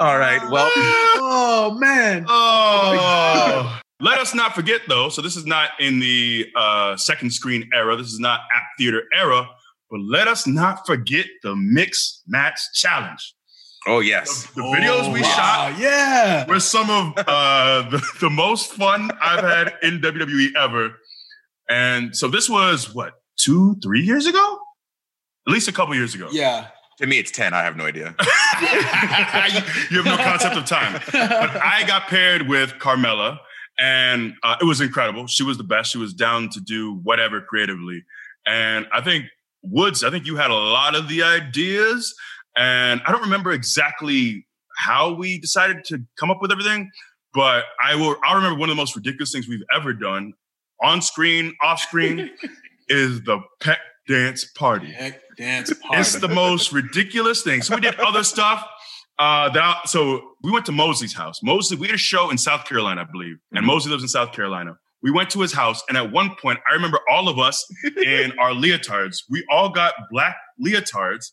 All right. Well, oh man. Oh. Let us not forget, though. So this is not in the uh, second screen era. This is not app theater era. But let us not forget the mix match challenge. oh, yes. The videos we wow. shot Yeah. were some of uh, the, the most fun I've had in WWE ever. And so this was what two, three years ago, at least a couple years ago. Yeah. To me, it's 10. I have no idea. [LAUGHS] you have no concept of time. But I got paired with Carmella, and uh, it was incredible. She was the best. She was down to do whatever creatively. And I think Woods, I think you had a lot of the ideas, and I don't remember exactly how we decided to come up with everything, but I will. I remember one of the most ridiculous things we've ever done, on screen, off screen, [LAUGHS] is the pec dance party. Heck, dance party. It's the most ridiculous thing. So we did other stuff. Uh, that, so we went to Mosley's house. Mosley, we had a show in South Carolina, I believe, and Mosley lives in South Carolina. We went to his house, and at one point, I remember all of us in [LAUGHS] our leotards. We all got black leotards,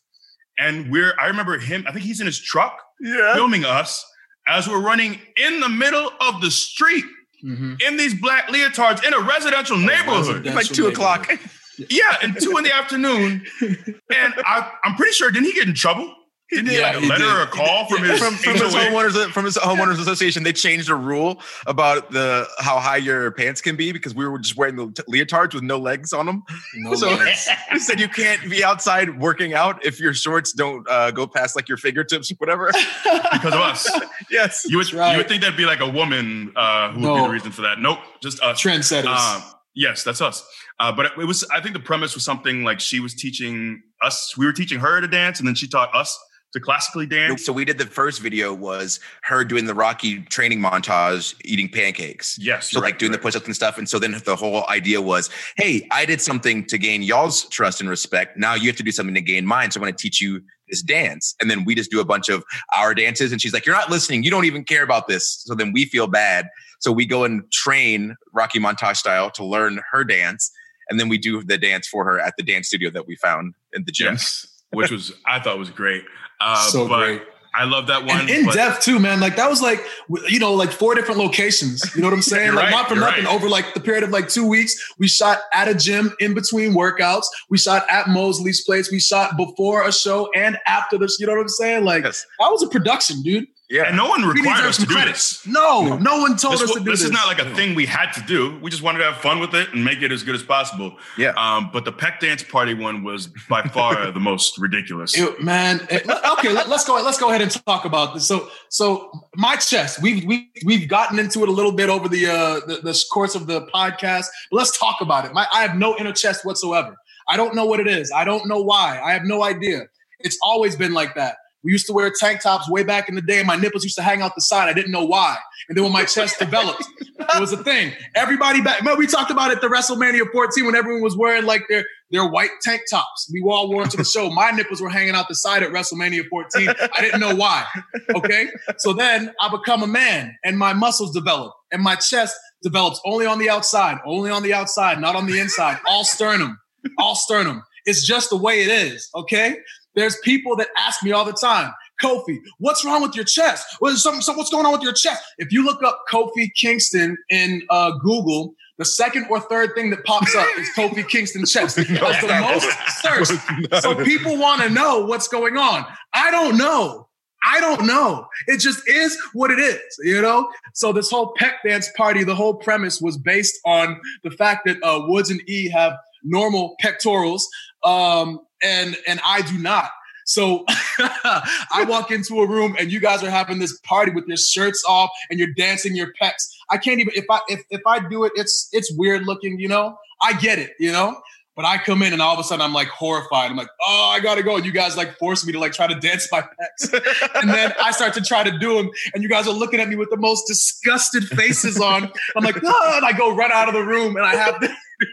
and we're. I remember him. I think he's in his truck Yeah. filming us as we're running in the middle of the street Mhm. in these black leotards in a residential neighborhood. Like two o'clock. [LAUGHS] Yeah, and two in the afternoon. [LAUGHS] And I, I'm pretty sure, didn't he get in trouble? Didn't he Yeah, like a he letter did. or a call from his, from, from his homeowners from his homeowners association they changed a rule about the how high your pants can be because we were just wearing the leotards with no legs on them No [LAUGHS] so legs. they said you can't be outside working out if your shorts don't uh, go past like your fingertips or whatever [LAUGHS] because of us. yes You would, right. you would think that'd be like a woman uh, who would be the reason for that. Nope, just us. Trendsetters. Um, yes, that's us. Uh, but it, it was, I think the premise was something like she was teaching us, we were teaching her to dance, and then she taught us to classically dance. so we did the first video was her doing the rocky training montage eating pancakes. Yes, so you're like doing you're the push-ups and stuff and so then the whole idea was hey i did something to gain y'all's trust and respect. Now you have to do something to gain mine so i'm going to teach you this dance. And then we just do a bunch of our dances and she's like you're not listening. You don't even care about this. So then we feel bad. So we go and train rocky montage style to learn her dance and then we do the dance for her at the dance studio that we found in the gym. Yes, which was I thought was great. Uh, so but great. I love that one. And in but- depth too, man. Like that was like you know, like four different locations. You know what I'm [LAUGHS] saying? Like right, not for nothing. right. Over like the period of like two weeks, we shot at a gym in between workouts. We shot at Mosley's place. We shot before a show and after the. You know what I'm saying? Like Yes. that was a production, dude. Yeah and no one We required us to some do credit. this. No, no one told This, us wa- to do this this. is not like a thing we had to do. We just wanted to have fun with it and make it as good as possible. Yeah. Um, but the pec dance party one was by far [LAUGHS] the most ridiculous. It- man, it- okay, let, us go. Let's go ahead and talk about this. So, so my chest. We've we we've gotten into it a little bit over the uh the, the course of the podcast. But let's talk about it. My I have no inner chest whatsoever. I don't know what it is. I don't know why. I have no idea. It's always been like that. We used to wear tank tops way back in the day, and my nipples used to hang out the side. I didn't know why. And then when my chest developed, it was a thing. Everybody back. Remember we talked about it the WrestleMania 14 when everyone was wearing like their their white tank tops. We all wore them to the show. My nipples were hanging out the side at WrestleMania 14. I didn't know why. Okay. So then I become a man and my muscles develop and my chest develops only on the outside, only on the outside, not on the inside, all sternum, all sternum. It's just the way it is. Okay. There's people that ask me all the time, Kofi, what's wrong with your chest? What is something, so what's going on with your chest? If you look up Kofi Kingston in uh, Google, the second or third thing that pops up is Kofi Kingston chest. [LAUGHS] That's the most [LAUGHS] searched. So people want to know what's going on. I don't know. I don't know. It just is what it is, you know? So this whole pec dance party, the whole premise was based on the fact that uh, Woods and E have normal pectorals, um, and and I do not. So [LAUGHS] I walk into a room and you guys are having this party with your shirts off and you're dancing your pecs. I can't even if I if if I do it, it's it's weird looking, you know. I get it, you know. But I come in and all of a sudden I'm like horrified. I'm like, oh, I gotta go. And you guys like force me to like try to dance my pecs. and then I start to try to do them. And you guys are looking at me with the most disgusted faces on. I'm like, oh, and I go run out of the room and I have to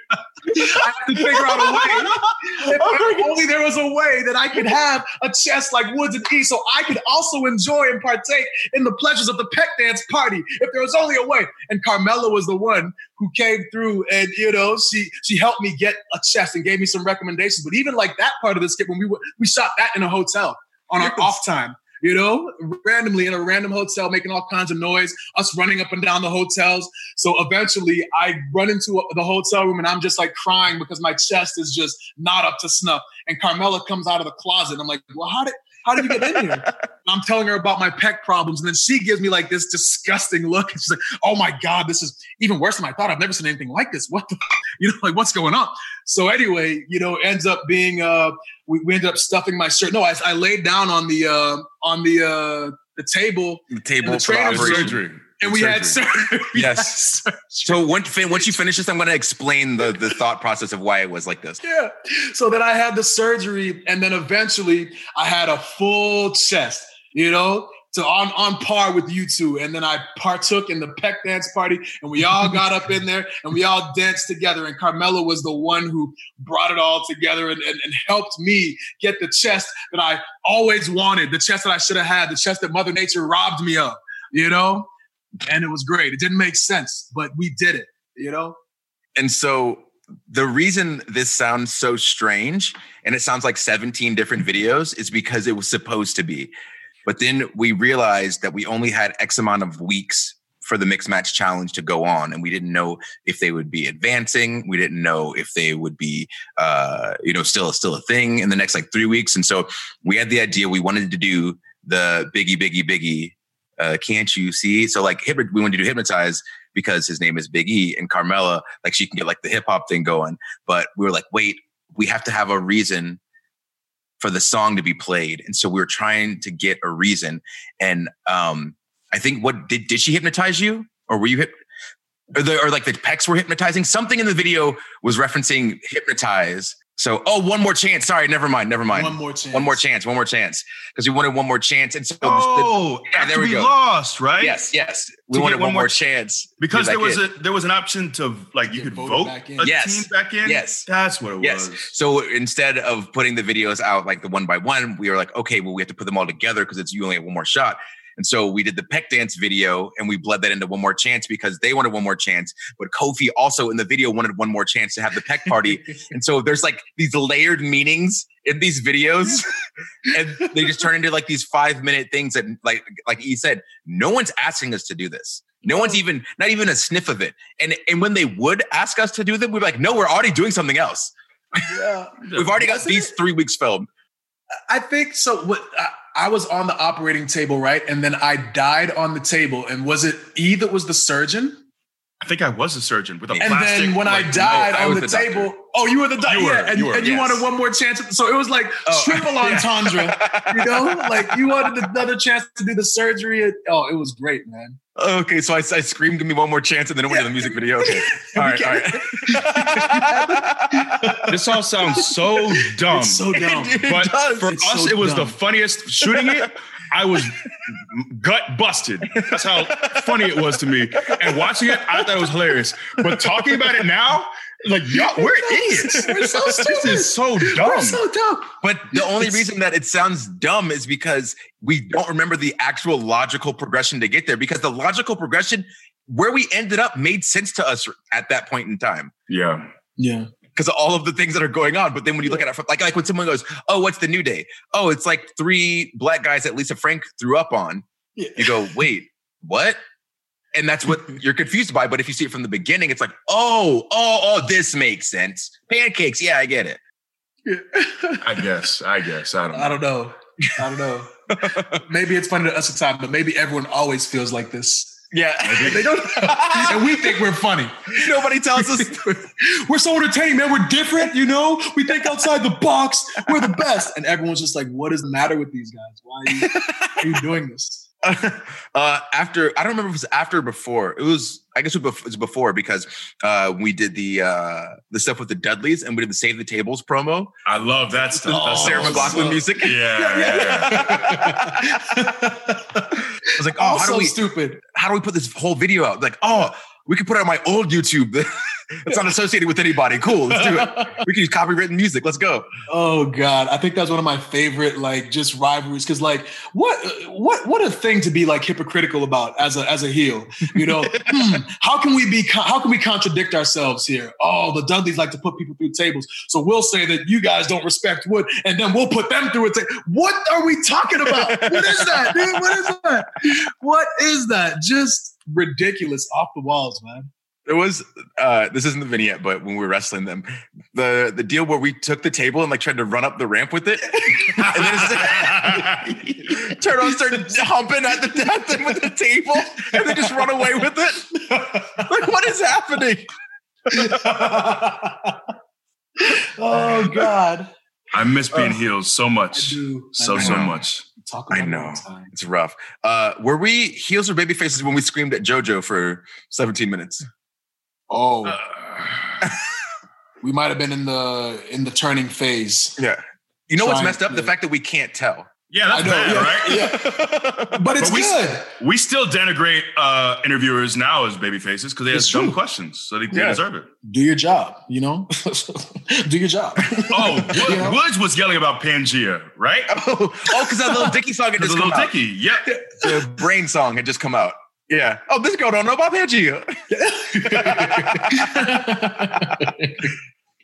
I have to figure out a way. [LAUGHS] If oh only there was a way that I could have a chest like Woods and E, so I could also enjoy and partake in the pleasures of the pec dance party. If there was only a way. And Carmella was the one who came through, and you know, she she helped me get a chest and gave me some recommendations. But even like that part of the skit, when we we shot that in a hotel on our off time you know, randomly in a random hotel, making all kinds of noise, us running up and down the hotels. So eventually I run into the hotel room and I'm just like crying because my chest is just not up to snuff. And Carmella comes out of the closet. I'm like, well, how did, how did you get in here? [LAUGHS] I'm telling her about my pec problems. And then she gives me like this disgusting look. And she's like, oh my God, this is even worse than I thought. I've never seen anything like this. What the, [LAUGHS] you know, like what's going on? So anyway, you know, ends up being, uh, we, we ended up stuffing my shirt. No, I, I laid down on the, uh, on the, uh, the table, the table the for. Surgery. And we had surgery. [LAUGHS] Yes. So once, once you finish this, I'm going to explain the, the thought process of why it was like this. Yeah. So then I had the surgery, and then eventually I had a full chest, you know, to on, on par with you two. And then I partook in the pec dance party, and we all got up in there and we all danced together. And Carmella was the one who brought it all together and, and, and helped me get the chest that I always wanted, the chest that I should have had, the chest that Mother Nature robbed me of, you know? And it was great. It didn't make sense, but we did it, you know? And so the reason this sounds so strange and it sounds like 17 different videos is because it was supposed to be. But then we realized that we only had X amount of weeks for the mix match challenge to go on and we didn't know if they would be advancing we didn't know if they would be uh you know still still a thing in the next like 3 weeks and so we had the idea we wanted to do the biggie biggie biggie uh can't you see so like we wanted to do hypnotize because his name is Big E and Carmella, like she can get like the hip hop thing going. But we were like, wait, we have to have a reason for the song to be played. And so we were trying to get a reason. And um, I think what did did she hypnotize you? Or were you hip or, the, or like the pecs were hypnotizing? Something in the video was referencing hypnotize. So, oh, one more chance. Sorry, never mind, never mind. One more chance. One more chance. One more chance. Because we wanted one more chance. And so, Oh, yeah, there we we go. lost, right? yes, yes, we To wanted one one more more chance Because there was kid. a there was an option to like you Get could vote back in. a Yes. team back in. Yes. that's what it Yes. was. So instead of putting the videos out like the one by one, we were like, okay, well, we have to put them all together because it's you only have one more shot. And so we did the Pec Dance video and we bled that into one more chance because they wanted one more chance. But Kofi also in the video wanted one more chance to have the Pec party. [LAUGHS] and so there's like these layered meanings in these videos. [LAUGHS] and they just turn into like these five minute things that like like he said, no one's asking us to do this. No one's even not even a sniff of it. And and when they would ask us to do them, we're like, no, we're already doing something else. Yeah. [LAUGHS] We've already got these three weeks filmed. I think so. What uh, I, was on the operating table, right? And then I died on the table. And was it E that was the surgeon? I think I was a surgeon with a And plastic. then when I like, died I on was the, the doctor. table, oh, you were the doctor, yeah, and you you, were, and you yes. wanted one more chance. So it was like Oh, triple [LAUGHS] yeah. entendre, you know, [LAUGHS] like you wanted another chance to do the surgery. Oh, it was great, man. Okay, so I, I screamed, "Give me one more chance," and then I went to the music video. [LAUGHS] Okay, all right, all right. this all sounds so dumb. It's so dumb. It but does. for It's us, so it was dumb. the funniest. Shooting it, I was gut busted. That's how funny it was to me. And watching it, I thought it was hilarious. But talking about it now, like y'all, we're idiots. We're so This stupid. is so dumb. We're so dumb. But the only reason that it sounds dumb is because we don't remember the actual logical progression to get there. Because the logical progression, where we ended up, made sense to us at that point in time. yeah. Yeah. Because of all of the things that are going on. But then when you look at it from like like when someone goes, "Oh, what's the new day?" Oh, it's like three black guys that Lisa Frank threw up on. Yeah. You go, "Wait, what?" And that's what [LAUGHS] you're confused by. But if you see it from the beginning, it's like, "Oh, oh, oh, this makes sense." Pancakes, yeah, I get it. I guess. I guess. I don't know. I don't know. I don't know. maybe it's funny to us at the time, but maybe everyone always feels like this. Yeah. They don't, [LAUGHS] and we think we're funny. Nobody tells us. [LAUGHS] we're so entertaining, man. We're different, you know. We think outside the box. We're the best, and everyone's just like, "What is the matter with these guys? Why are you, why are you doing this?" [LAUGHS] uh, after I don't remember if it was after or before. It was I guess it was before because uh, we did the uh, the stuff with the Dudleys and we did the Save the Tables promo. I love that stuff. That's Sarah McLachlan so- music. Yeah, yeah. I was like, oh, how so do we stupid? how do we put this whole video out? Like, oh, we could put it on my old YouTube. [LAUGHS] it's not associated with anybody. Cool, let's do it. [LAUGHS] We can use copywritten music. Let's go. Oh God, I think that's one of my favorite like just rivalries because like what what what a thing to be like hypocritical about as a as a heel. You know, [LAUGHS] hmm, how can we be how can we contradict ourselves here? Oh, the Dudleys like to put people through tables, so we'll say that you guys don't respect wood, and then we'll put them through a table. What are we talking about? What is that, dude? What is that? What is that? Just ridiculous, off the walls, man. There was uh this isn't the vignette, but when we were wrestling them, the the deal where we took the table and like tried to run up the ramp with it, and then just [LAUGHS] turn on, started humping at the at them with the table, and then just run away with it. Like, what is happening? [LAUGHS] oh God, I miss being Uh, heels so much. I do. I So, so much. Talk I about it know all the time. it's rough. Uh, were we heels or baby faces when we screamed at JoJo for 17 minutes? Oh, Uh, [LAUGHS] we might have been in the in the turning phase. Yeah. You know what's messed up? The fact that we can't tell. Yeah, that's know, bad, yeah, right? yeah. [LAUGHS] But it's we- good. We still denigrate uh, interviewers now as baby faces because they ask dumb questions, so they, they Yeah. deserve it. Do your job, you know? [LAUGHS] Do your job. Oh, [LAUGHS] You know? Woods was yelling about Pangea, right? Oh, oh, because that little Dicky song had just come little out. Dicky. Yep. The brain song had just come out. Yeah. Oh, this girl don't know about Pangea.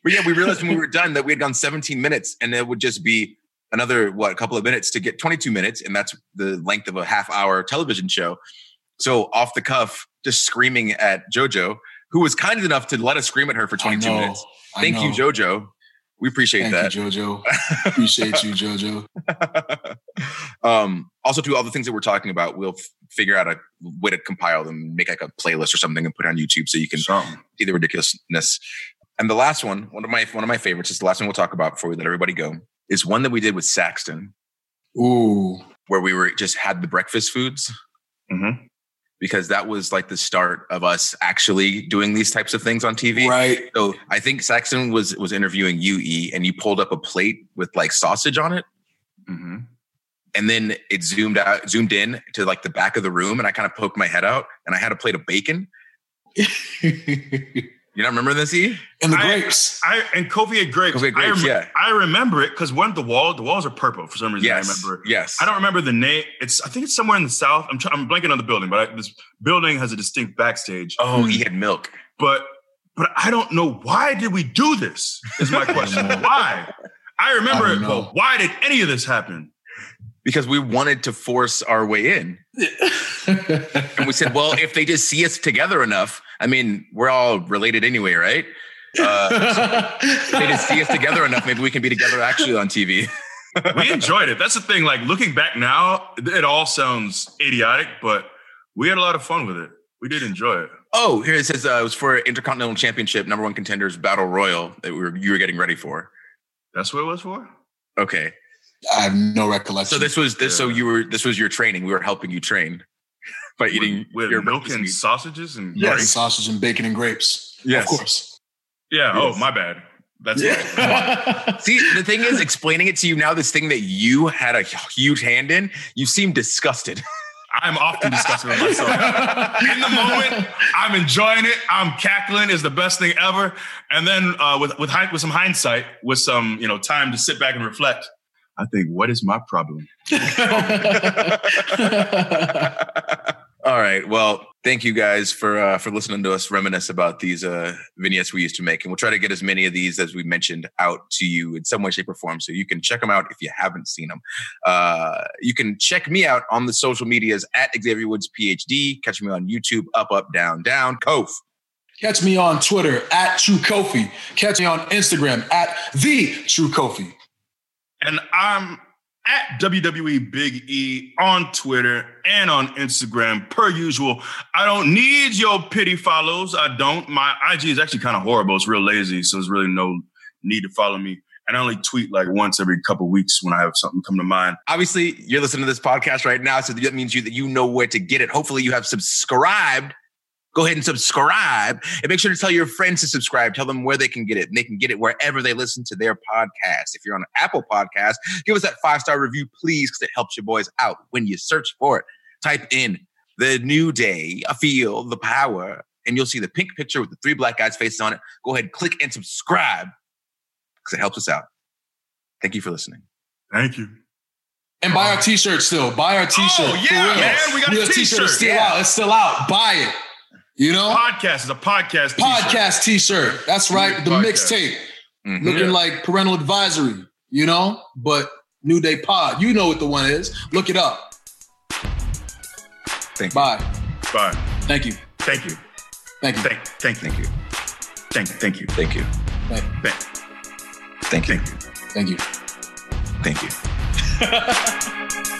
But yeah, we realized when we were done that we had gone 17 minutes and it would just be another, what, a couple of minutes to get 22 minutes. And that's the length of a half hour television show. So off the cuff, just screaming at JoJo, who was kind enough to let us scream at her for 22 know, minutes. Thank you. JoJo. We appreciate that. Thank that. you, JoJo. [LAUGHS] Appreciate you, JoJo. [LAUGHS] um, also, to all the things that we're talking about, we'll f- figure out a way to compile them, make like a playlist or something, and put it on YouTube so you can see the ridiculousness. And the last one, one of my one of my favorites, is the last one we'll talk about before we let everybody go, is one that we did with Saxton, Ooh. where we were just had the breakfast foods Mhm. because that was like the start of us actually doing these types of things on TV. Right. So I think Saxton was was interviewing you, E, and you pulled up a plate with like sausage on it. Mhm. and then it zoomed out, zoomed in to like the back of the room, and I kind of poked my head out, and I had a plate of bacon. [LAUGHS] You don't remember this, E? and the I- grapes. I and Kofi had grapes. Kofi had grapes, I, rem- yeah. I remember it because one of the wall, the walls are purple for some reason. Yes, I remember. yes. I don't remember the name. It's I think it's somewhere in the south. I'm try- I'm blanking on the building, but I, this building has a distinct backstage. Oh, he had milk. But but I don't know why did we do this? Is my [LAUGHS] question. why? I remember I it, know. but why did any of this happen? because we wanted to force our way in. [LAUGHS] And we said, well, if they just see us together enough, I mean, we're all related anyway, right? Uh, if [LAUGHS] they just see us together enough, maybe we can be together actually on TV. [LAUGHS] We enjoyed it. That's the thing. Like looking back now, it all sounds idiotic, but we had a lot of fun with it. We did enjoy it. Oh, here it says uh, it was for Intercontinental Championship number one contenders Battle Royal that we were you were getting ready for. That's what it was for. Okay, I have no recollection. so this was this. So you were this was your training. We were helping you train by eating with, with your milk and meat. sausages and yeah, drinks. sausage and bacon and grapes. Yes. Of course. Yeah. Yes. Oh, my bad. That's Yeah. [LAUGHS] See, the thing is, explaining it to you now, this thing that you had a huge hand in, you seem disgusted. [LAUGHS] I'm often disgusted with myself. In the moment, I'm enjoying it. I'm cackling. Is the best thing ever. And then uh, with with with some hindsight, with some you know time to sit back and reflect, I think, what is my problem? [LAUGHS] All right. Well, thank you guys for uh, for listening to us reminisce about these uh, vignettes we used to make, and we'll try to get as many of these as we mentioned out to you in some way, shape, or form, so you can check them out if you haven't seen them. Uh, you can check me out on the social medias at Xavier Woods PhD. Catch me on YouTube, up, up, down, down, Kof. Catch me on Twitter at True Kofi. Catch me on Instagram at the True Kofi. And I'm at WWE Big E on Twitter and on Instagram, per usual. I don't need your pity follows. I don't. My IG is actually kind of horrible. It's real lazy, so there's really no need to follow me. And I only tweet like once every couple weeks when I have something come to mind. Obviously, you're listening to this podcast right now, so that means you that you know where to get it. Hopefully, you have subscribed. Go ahead and subscribe and make sure to tell your friends to subscribe. Tell them where they can get it. And they can get it wherever they listen to their podcast. If you're on Apple Podcast, give us that five star review, please, because it helps your boys out when you search for it. Type in the new day, I feel the power, and you'll see the pink picture with the three black guys' faces on it. Go ahead, and click and subscribe because it helps us out. Thank you for listening. Thank you. And buy our t-shirt still. Buy our t-shirt. Oh, yeah, man. We got a t-shirt. t-shirt. It's still Yeah. out. It's still out. Buy it. You know? Podcast is a podcast. t-shirt. Podcast t-shirt. That's right. The Podcast. mixtape. Mhm. Looking like parental advisory, you know? But New Day Pod. You know what the one is. Look it up. Thank you. Bye. Bye. Thank you. Thank you. Thank you. Thank, thank. Thank you. Thank, thank you. Thank you. Thank you. Thank, Thank you. thank you. Thank you. Thank you.